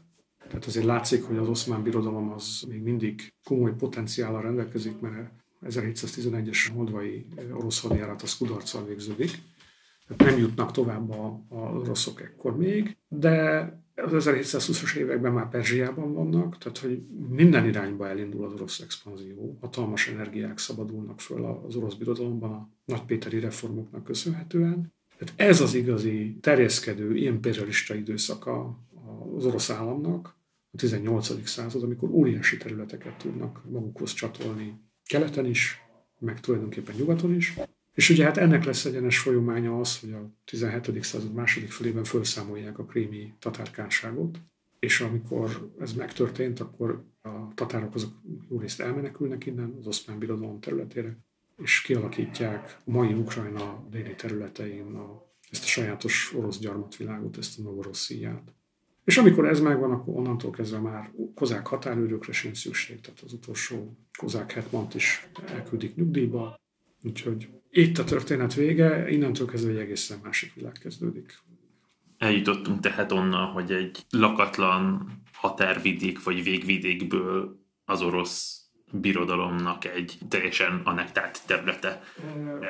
Tehát azért látszik, hogy az oszmán birodalom az még mindig komoly potenciállal rendelkezik, mert 1711-es moldvai orosz hadjárat az kudarccal végződik. Tehát nem jutnak tovább a, a oroszok ekkor még, de az 1720-as években már Perzsiában vannak, tehát hogy minden irányba elindul az orosz expanzió, hatalmas energiák szabadulnak föl az orosz birodalomban a nagypéteri reformoknak köszönhetően. Tehát ez az igazi terjeszkedő, imperialista időszaka az orosz államnak, a 18. század, amikor óriási területeket tudnak magukhoz csatolni keleten is, meg tulajdonképpen nyugaton is. És ugye hát ennek lesz egyenes folyamánya az, hogy a 17. század második felében felszámolják a krími tatárkánságot, és amikor ez megtörtént, akkor a tatárok azok jó részt elmenekülnek innen, az oszmán birodalom területére, és kialakítják a mai Ukrajna déli területein a, ezt a sajátos orosz gyarmatvilágot, ezt a Novorossziját. És amikor ez megvan, akkor onnantól kezdve már kozák határőrökre sincs szükség, tehát az utolsó kozák hetmant is elküldik nyugdíjba, úgyhogy itt a történet vége, innentől kezdve egy egészen másik világ kezdődik. Eljutottunk tehát onnan, hogy egy lakatlan határvidék vagy végvidékből az orosz birodalomnak egy teljesen annektált területe.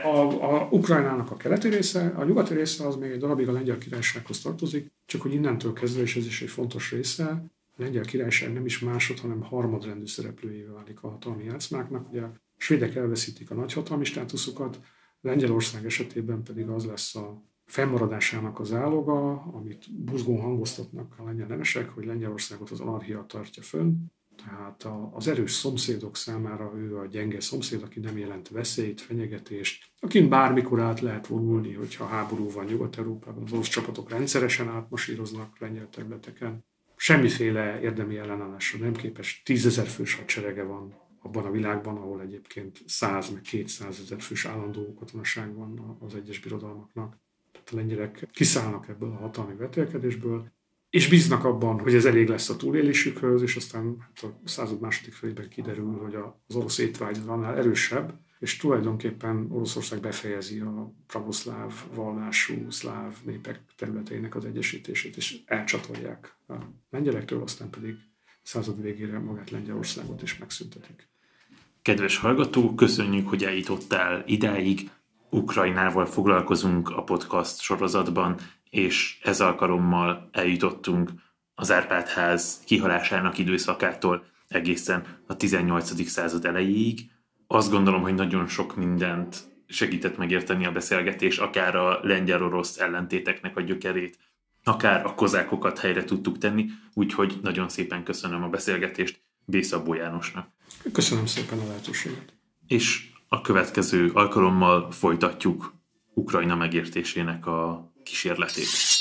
A, a Ukrajnának a keleti része, a nyugati része az még egy darabig a lengyel királysághoz tartozik, csak hogy innentől kezdve, és ez is egy fontos része, a lengyel királyság nem is másod, hanem harmadrendű szereplőjével válik a hatalmi játszmáknak. Ugye a svédek elveszítik a nagyhatalmi státuszokat, Lengyelország esetében pedig az lesz a fennmaradásának az áloga, amit buzgón hangoztatnak a lengyel nemesek, hogy Lengyelországot az anarchia tartja fönn. Tehát az erős szomszédok számára ő a gyenge szomszéd, aki nem jelent veszélyt, fenyegetést, akin bármikor át lehet vonulni, hogyha háború van Nyugat-Európában. Az orosz csapatok rendszeresen átmasíroznak lengyel területeken. Semmiféle érdemi ellenállásra nem képes, tízezer fős hadserege van abban a világban, ahol egyébként 100 meg 200 ezer fős állandó katonaság van az egyes birodalmaknak. Tehát a lengyelek kiszállnak ebből a hatalmi vetélkedésből, és bíznak abban, hogy ez elég lesz a túlélésükhöz, és aztán hát a század második felében kiderül, hogy az orosz étvágy annál erősebb, és tulajdonképpen Oroszország befejezi a pravoszláv vallású szláv népek területeinek az egyesítését, és elcsatolják a lengyelektől, aztán pedig század végére magát Lengyelországot is megszüntetik. Kedves hallgató, köszönjük, hogy eljutottál idáig. Ukrajnával foglalkozunk a podcast sorozatban, és ez alkalommal eljutottunk az Árpádház kihalásának időszakától egészen a 18. század elejéig. Azt gondolom, hogy nagyon sok mindent segített megérteni a beszélgetés, akár a lengyel-orosz ellentéteknek a gyökerét, akár a kozákokat helyre tudtuk tenni, úgyhogy nagyon szépen köszönöm a beszélgetést Bészabó Jánosnak. Köszönöm szépen a lehetőséget. És a következő alkalommal folytatjuk Ukrajna megértésének a kísérletét.